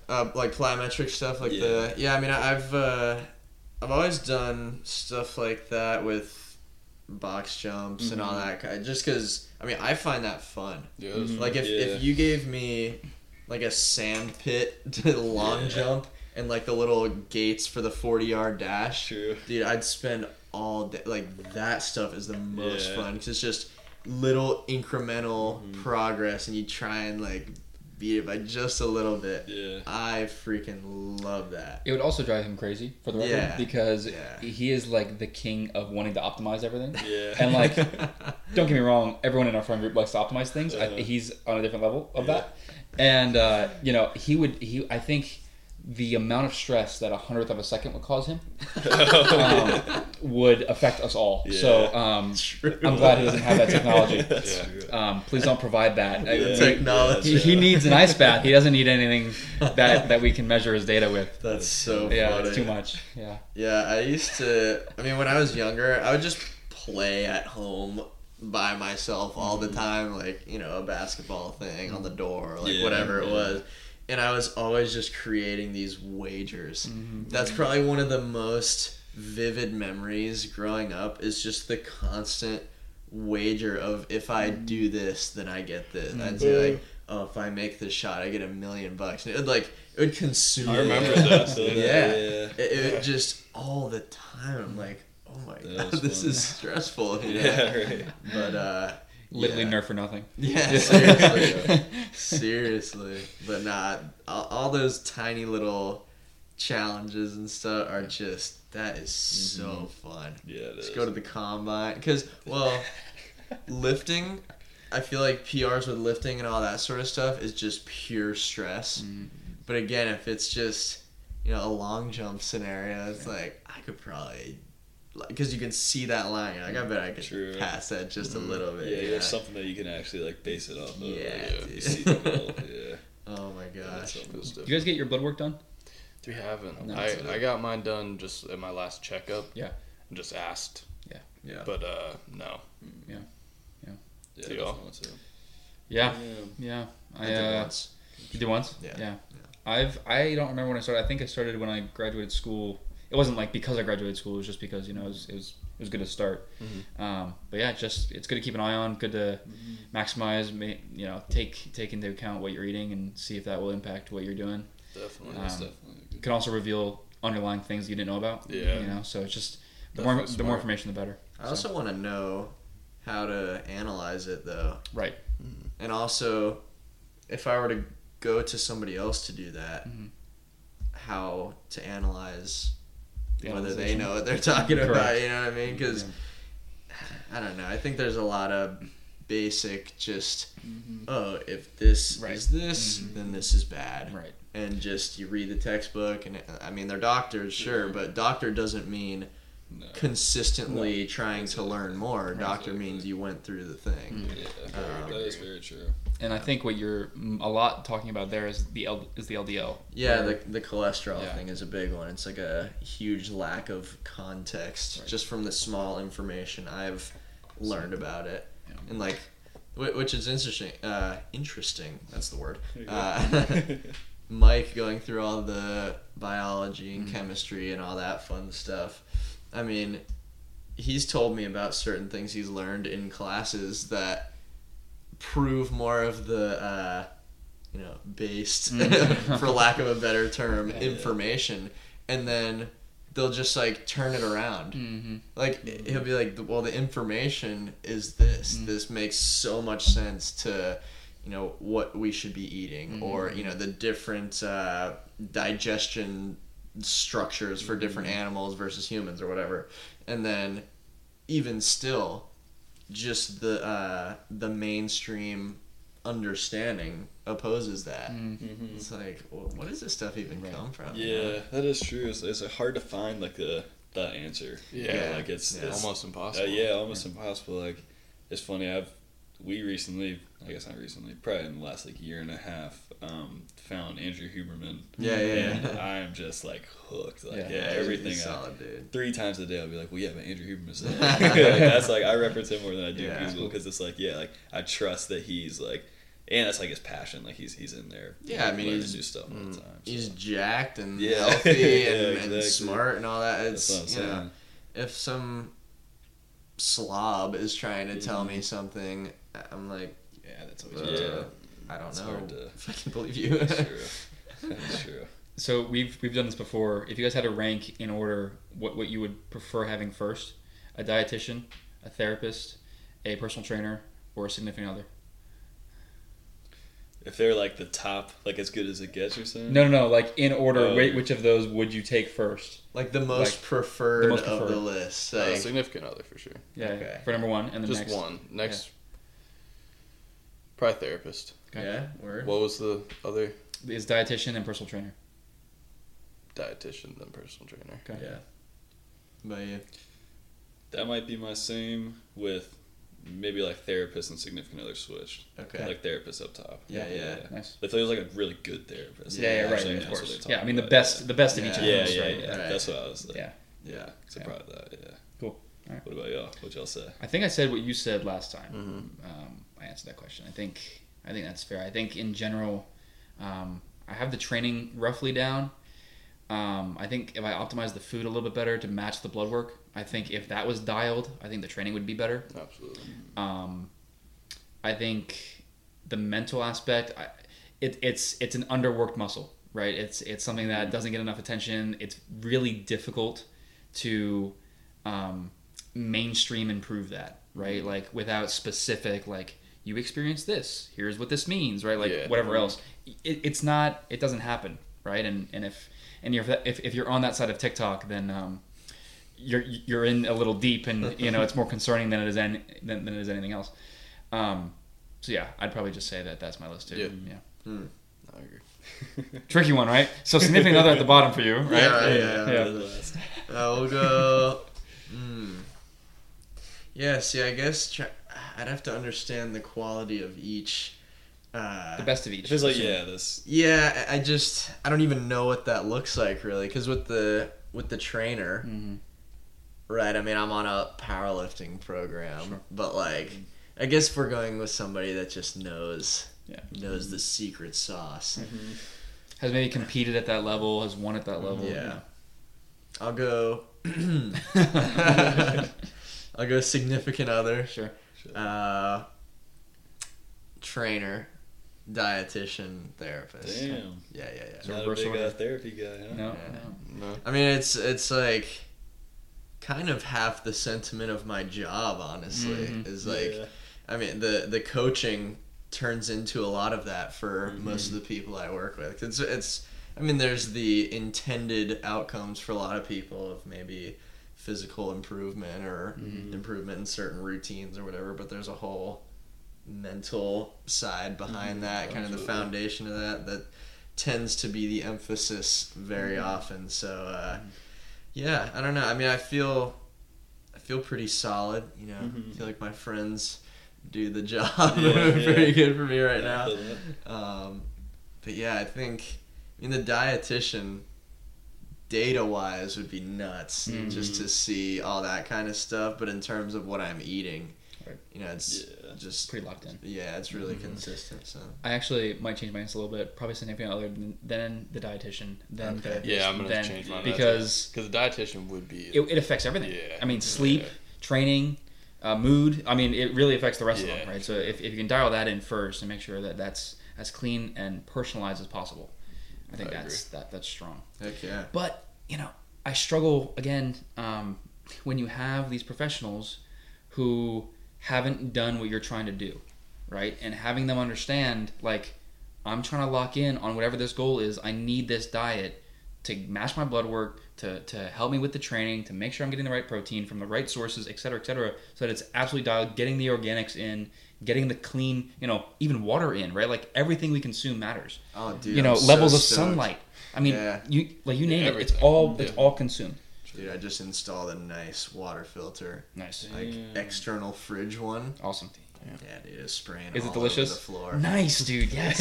Uh, like plyometric stuff, like the yeah. I mean, I've uh, I've always done stuff like that with box jumps and all Mhm. that. kind Just because I mean, I find that fun. Yeah, Mhm. Like if, Yeah. if you gave me like a sand pit to the long Yeah. jump and like the little gates for the forty yard dash, True. dude, I'd spend all day. Like that stuff is the most Yeah. fun because it's just little incremental Mhm. progress, and you try and like beat it by just a little bit. Yeah. I freaking love that. It would also drive him crazy for the record Yeah. because Yeah. he is like the king of wanting to optimize everything. Yeah. And like, don't get me wrong, everyone in our friend group likes to optimize things. Uh-huh. he's on a different level of Yeah. that, and uh, you know, he would he. I think the amount of stress that a hundredth of a second would cause him um, would affect us all. So um, I'm glad he doesn't have that technology. Yeah. Um, please don't provide that. Yeah. We- Technology. he, he needs an ice bath. He doesn't need anything that that we can measure his data with. That's so Yeah, funny. it's too much. Yeah. Yeah, I used to. I mean, when I was younger, I would just play at home by myself all Mm-hmm. the time, like you know, a basketball thing on the door, like Yeah, whatever it yeah. was. And I was always just creating these wagers. Mm-hmm. That's probably one of the most vivid memories growing up. Is just the constant wager of if I Mm-hmm. do this, then I get this. I'd say like, oh, if I make this shot, I get a million bucks. And it would like it would consume. I remember that. So Yeah. yeah. It, it just all the time. I'm like, oh my That god, was this is stressful. You know? Yeah, right. But uh, Literally yeah. nerf for nothing. Yeah, seriously, seriously. But nah, all, all those tiny little challenges and stuff are just that is so fun. Yeah, it Just is. go to the combine because well, lifting. I feel like PRs with lifting and all that sort of stuff is just pure stress. Mm. But again, if it's just you know a long jump scenario, it's like I could probably because you can see that line. Like I bet I could True. pass that just a Mm. little bit. yeah, you there's something that you can actually like base it off of. Yeah, Like, dude. you see the goal. Yeah. Oh my That's gosh. something. Do you guys get your blood work done? We haven't. No, I, I got mine done just at my last checkup. Yeah. And just asked, Yeah. Yeah. But uh, no. Yeah, Do y'all? want to. Yeah. Yeah. Yeah. I I, did uh, once. You did once? Yeah. Yeah. I've I don't remember when I started. I think I started when I graduated school. It wasn't like because I graduated school. It was just because you know it was it was, it was good to start. Um, but yeah, just it's good to keep an eye on. Good to maximize. You know, take take into account what you're eating and see if that will impact what you're doing. Definitely. Um, definitely. Can also reveal underlying things you didn't know about. Yeah. You know, so it's just the more Definitely the more information, the better. I also want to know how to analyze it though. Right. And also, if I were to go to somebody else to do that, Mhm. how to analyze The whether they know what they're talking about. You know what I mean? Because I don't know. I think there's a lot of basic just oh if this Right. is this Mhm. then this is bad Right. and just you read the textbook and I mean they're doctors sure but doctor doesn't mean No. consistently trying to learn more Right. doctor means you went through the thing Yeah, Um, that is very true. And I think what you're mm, a lot talking about there is the L, is the LDL. yeah where- the, the cholesterol Yeah. thing is a big one it's like a huge lack of context Right. just from the small information i've learned about it Yeah. and like which is interesting uh interesting that's the word There you go. uh, Mike going through all the biology and Mhm. chemistry and all that fun stuff. I mean, he's told me about certain things he's learned in classes that prove more of the, uh, you know, based, Mhm. for lack of a better term, Yeah. information. And then they'll just like turn it around. Mm-hmm. Like he'll be like, well, the information is this. Mm. This makes so much sense to, you know, what we should be eating, or you know, the different uh, digestion structures for different Mm-hmm. animals versus humans, or whatever. And then, even still, just the uh, the mainstream understanding opposes that. Mm-hmm. It's like, well, what does this stuff even Right. come from? you know? Yeah, that is true. It's, it's hard to find like the the answer. Yeah. like it's, Yeah. it's almost uh, impossible. yeah, almost impossible. Like it's funny. I've we recently, I guess not recently, probably in the last like year and a half, um, found Andrew Huberman. Yeah, yeah, and yeah. I'm just like hooked. Like Yeah. yeah, everything. he's I- solid, dude. three times a day I'll be like, well, yeah, but Andrew Huberman's there. like, that's like I reference him more than I do Yeah. Because it's like, yeah, like I trust that he's like, and that's like his passion. Like he's he's in there. Yeah, I mean, he's- new stuff all the time. He's so. jacked and Yeah. healthy and, and smart and all that. It's you know, if some slob is trying to tell Mm-hmm. me something, I'm like, Yeah, that's uh, always Yeah. I don't It's know hard to- if I can believe you. That's true. That's true. So we've we've done this before. If you guys had to rank in order what what you would prefer having first, a dietitian, a therapist, a personal trainer, or a significant other. If they're like the top, like as good as it gets, you're saying? No, no, no. Like in order, Oh. wait, which of those would you take first? like the most Like, preferred the most of the preferred. list. Uh, significant other for sure. Yeah, Okay. for number one, and then Just next. one. Next, probably therapist. Okay. yeah, word. What was the other Is dietitian and personal trainer. dietitian then personal trainer? Okay. Yeah. But yeah. That might be my same with maybe like therapist and significant other switched. Okay. Like therapist up top. Yeah, yeah. Nice. If there was like a really good therapist. Yeah, yeah, right, of course. Yeah, I mean the about, best, the best of each of Yeah, Yeah, those, yeah, right? yeah. Right. That's what I was like. Yeah. Yeah. So proud of that. Yeah. Cool. All right. What about y'all? What y'all say? I think I said what you said last time. Mm-hmm. Um, I answered that question. I think I think that's fair. I think in general, um, I have the training roughly down. Um, I think if I optimize the food a little bit better to match the blood work, I think if that was dialed, I think the training would be better. Absolutely. Um, I think the mental aspect, I, it, it's it's an underworked muscle, right? It's it's something that doesn't get enough attention. It's really difficult to um, mainstream improve that, right? Like without specific like you experience this. Here's what this means, right? Like Yeah. whatever else. It, it's not. It doesn't happen, right? And and if and you're if if you're on that side of TikTok, then um, you're you're in a little deep, and you know it's more concerning than it is any, than, than it is anything else. Um, so yeah, I'd probably just say that that's my list too. Yeah. yeah. I agree. Tricky one, right? So significant other at the bottom for you, right? Yeah, yeah, yeah. Yeah. Uh, we'll go. Mm. Yeah, see, I guess try, I'd have to understand the quality of each. Uh, The best of each. It feels like yeah, this yeah, I I just I don't even know what that looks like really, because with the with the trainer, Mhm. right? I mean, I'm on a powerlifting program, but like, I guess if we're going with somebody that just knows, Yeah. knows the secret sauce. Has maybe competed at that level, has won at that level. Yeah. I'll go. I'll go significant other. Sure. Uh, trainer, dietitian, therapist. damn. Yeah, yeah, yeah. So Not a big uh, therapy guy, huh? No. Yeah. no. No. I mean, it's it's like kind of half the sentiment of my job. Honestly, Mhm. is like Yeah. I mean the the coaching turns into a lot of that for Mm-hmm. most of the people I work with. It's it's I mean there's the intended outcomes for a lot of people of maybe physical improvement or Mm-hmm. improvement in certain routines or whatever, but there's a whole mental side behind Mm-hmm. that, kind of the foundation of that that tends to be the emphasis very Mm-hmm. often. So uh, yeah, I don't know. I mean, I feel I feel pretty solid. You know, Mhm. I feel like my friends do the job Yeah, pretty yeah. good for me right now. Um, but yeah, I think I mean the dietitian data wise would be nuts Mhm. just to see all that kind of stuff. But in terms of what I'm eating, Right. you know, it's Yeah. just Pretty locked in. yeah, it's really Mhm. consistent. So I actually might change my answer a little bit. Probably significant other than, than the dietitian. Then Okay. the, Yeah, I'm gonna then, change mine because because the dietitian would be. it, it affects everything. Yeah. I mean, sleep, Yeah. training, uh, mood. I mean, it really affects the rest of Yeah. them, right? So if, if you can dial that in first and make sure that that's as clean and personalized as possible, I think I that's that that's strong. heck yeah. But you know, I struggle again um, when you have these professionals who haven't done what you're trying to do, right? And having them understand, like, I'm trying to lock in on whatever this goal is. I need this diet to match my blood work, to, to help me with the training, to make sure I'm getting the right protein from the right sources, et cetera, et cetera, so that it's absolutely dialed, getting the organics in, getting the clean, you know, even water in, right? Like everything we consume matters Oh, dude, you know I'm so levels of stoked. sunlight i mean Yeah. you like you name it it's all it's all consumed Dude, I just installed a nice water filter, nice like Damn. external fridge one. awesome Yeah, dude, it's spraying. is it all delicious Over the floor. nice dude yes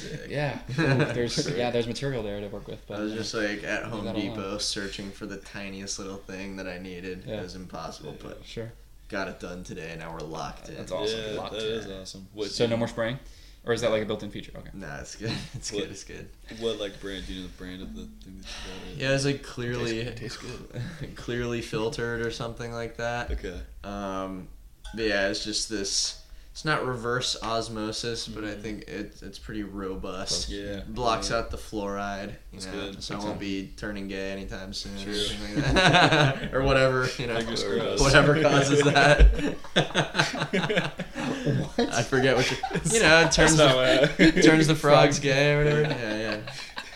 Sick. yeah Ooh, there's yeah there's material there to work with but I was just like at Home that alone. Depot searching for the tiniest little thing that I needed. Yeah. It was impossible, but sure got it done today. Now we're locked in. That's awesome. Yeah, Locked that in. is awesome. What, so do no more spraying or is that like a built-in feature okay Nah, it's good. It's What- good. It's good. What like brand? Do you know the brand of the thing that you got? Yeah, it's like clearly, Tastes- tastes good. clearly filtered or something like that. Okay. Um, but yeah, it's just this. It's not reverse osmosis, but I think it, it's pretty robust. Yeah. Blocks yeah. out the fluoride, you That's know, good. so I won't be turning gay anytime soon, or, True. anything like that. or whatever, you know, Fingers Whatever crossed. whatever causes that. what? I forget what you, you know, it turns the, turns the frogs gay or whatever. Yeah, yeah.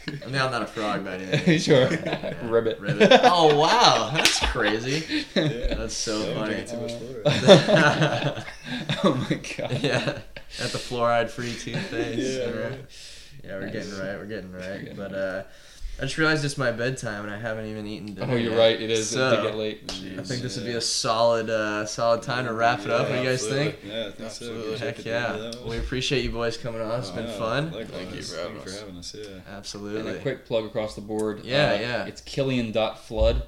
I mean, I'm not a frog by any means. sure Yeah. ribbit Ribbit. Oh wow, that's crazy. Yeah. That's so I'm funny. too much fluoride. oh my god yeah, at the fluoride-free toothpaste. Yeah, Yeah, right. yeah, we're Nice. getting right. We're getting right. getting but uh, I just realized it's my bedtime and I haven't even eaten dinner. oh you're yet. right it is So, it get late I think this would be a solid, uh, solid time to wrap it up. What do you guys think? Yeah, I think Absolutely. so. Heck yeah! We appreciate you boys coming on. It's been fun. Thank you for having Thank you us. for having us. Yeah. Absolutely. And a quick plug across the board. Yeah, uh, yeah. It's Killian.flood.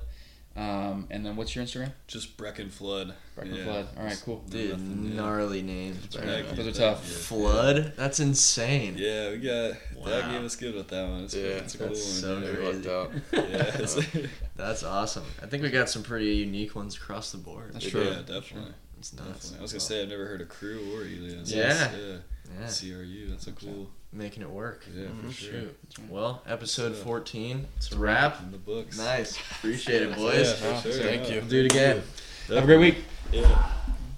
Um, and then what's your Instagram? Just Brecken Flood. Brecken yeah. Flood. All right, cool. Dude, Nothing, yeah. gnarly names. Thank bro. you, Those are tough. you. Flood? That's insane. Yeah, we got that Wow. gave us good with that one. It's, Yeah, it's a cool that's one. so yeah. It crazy. out. Yeah, it's- That's awesome. I think we got some pretty unique ones across the board. That's It true. yeah, definitely. It's nuts. definitely. I was gonna say I've never heard of Cru or Elias. Yeah. yeah. Yeah, CRU. That's a cool. Making it work. Yeah, for mm-hmm. sure. Shoot. Well, episode So- 14. It's a wrap. In the books. Nice. Appreciate it, Yeah, boys. for sure. Thank Yeah. you. Do it again. Have a great week. Yeah.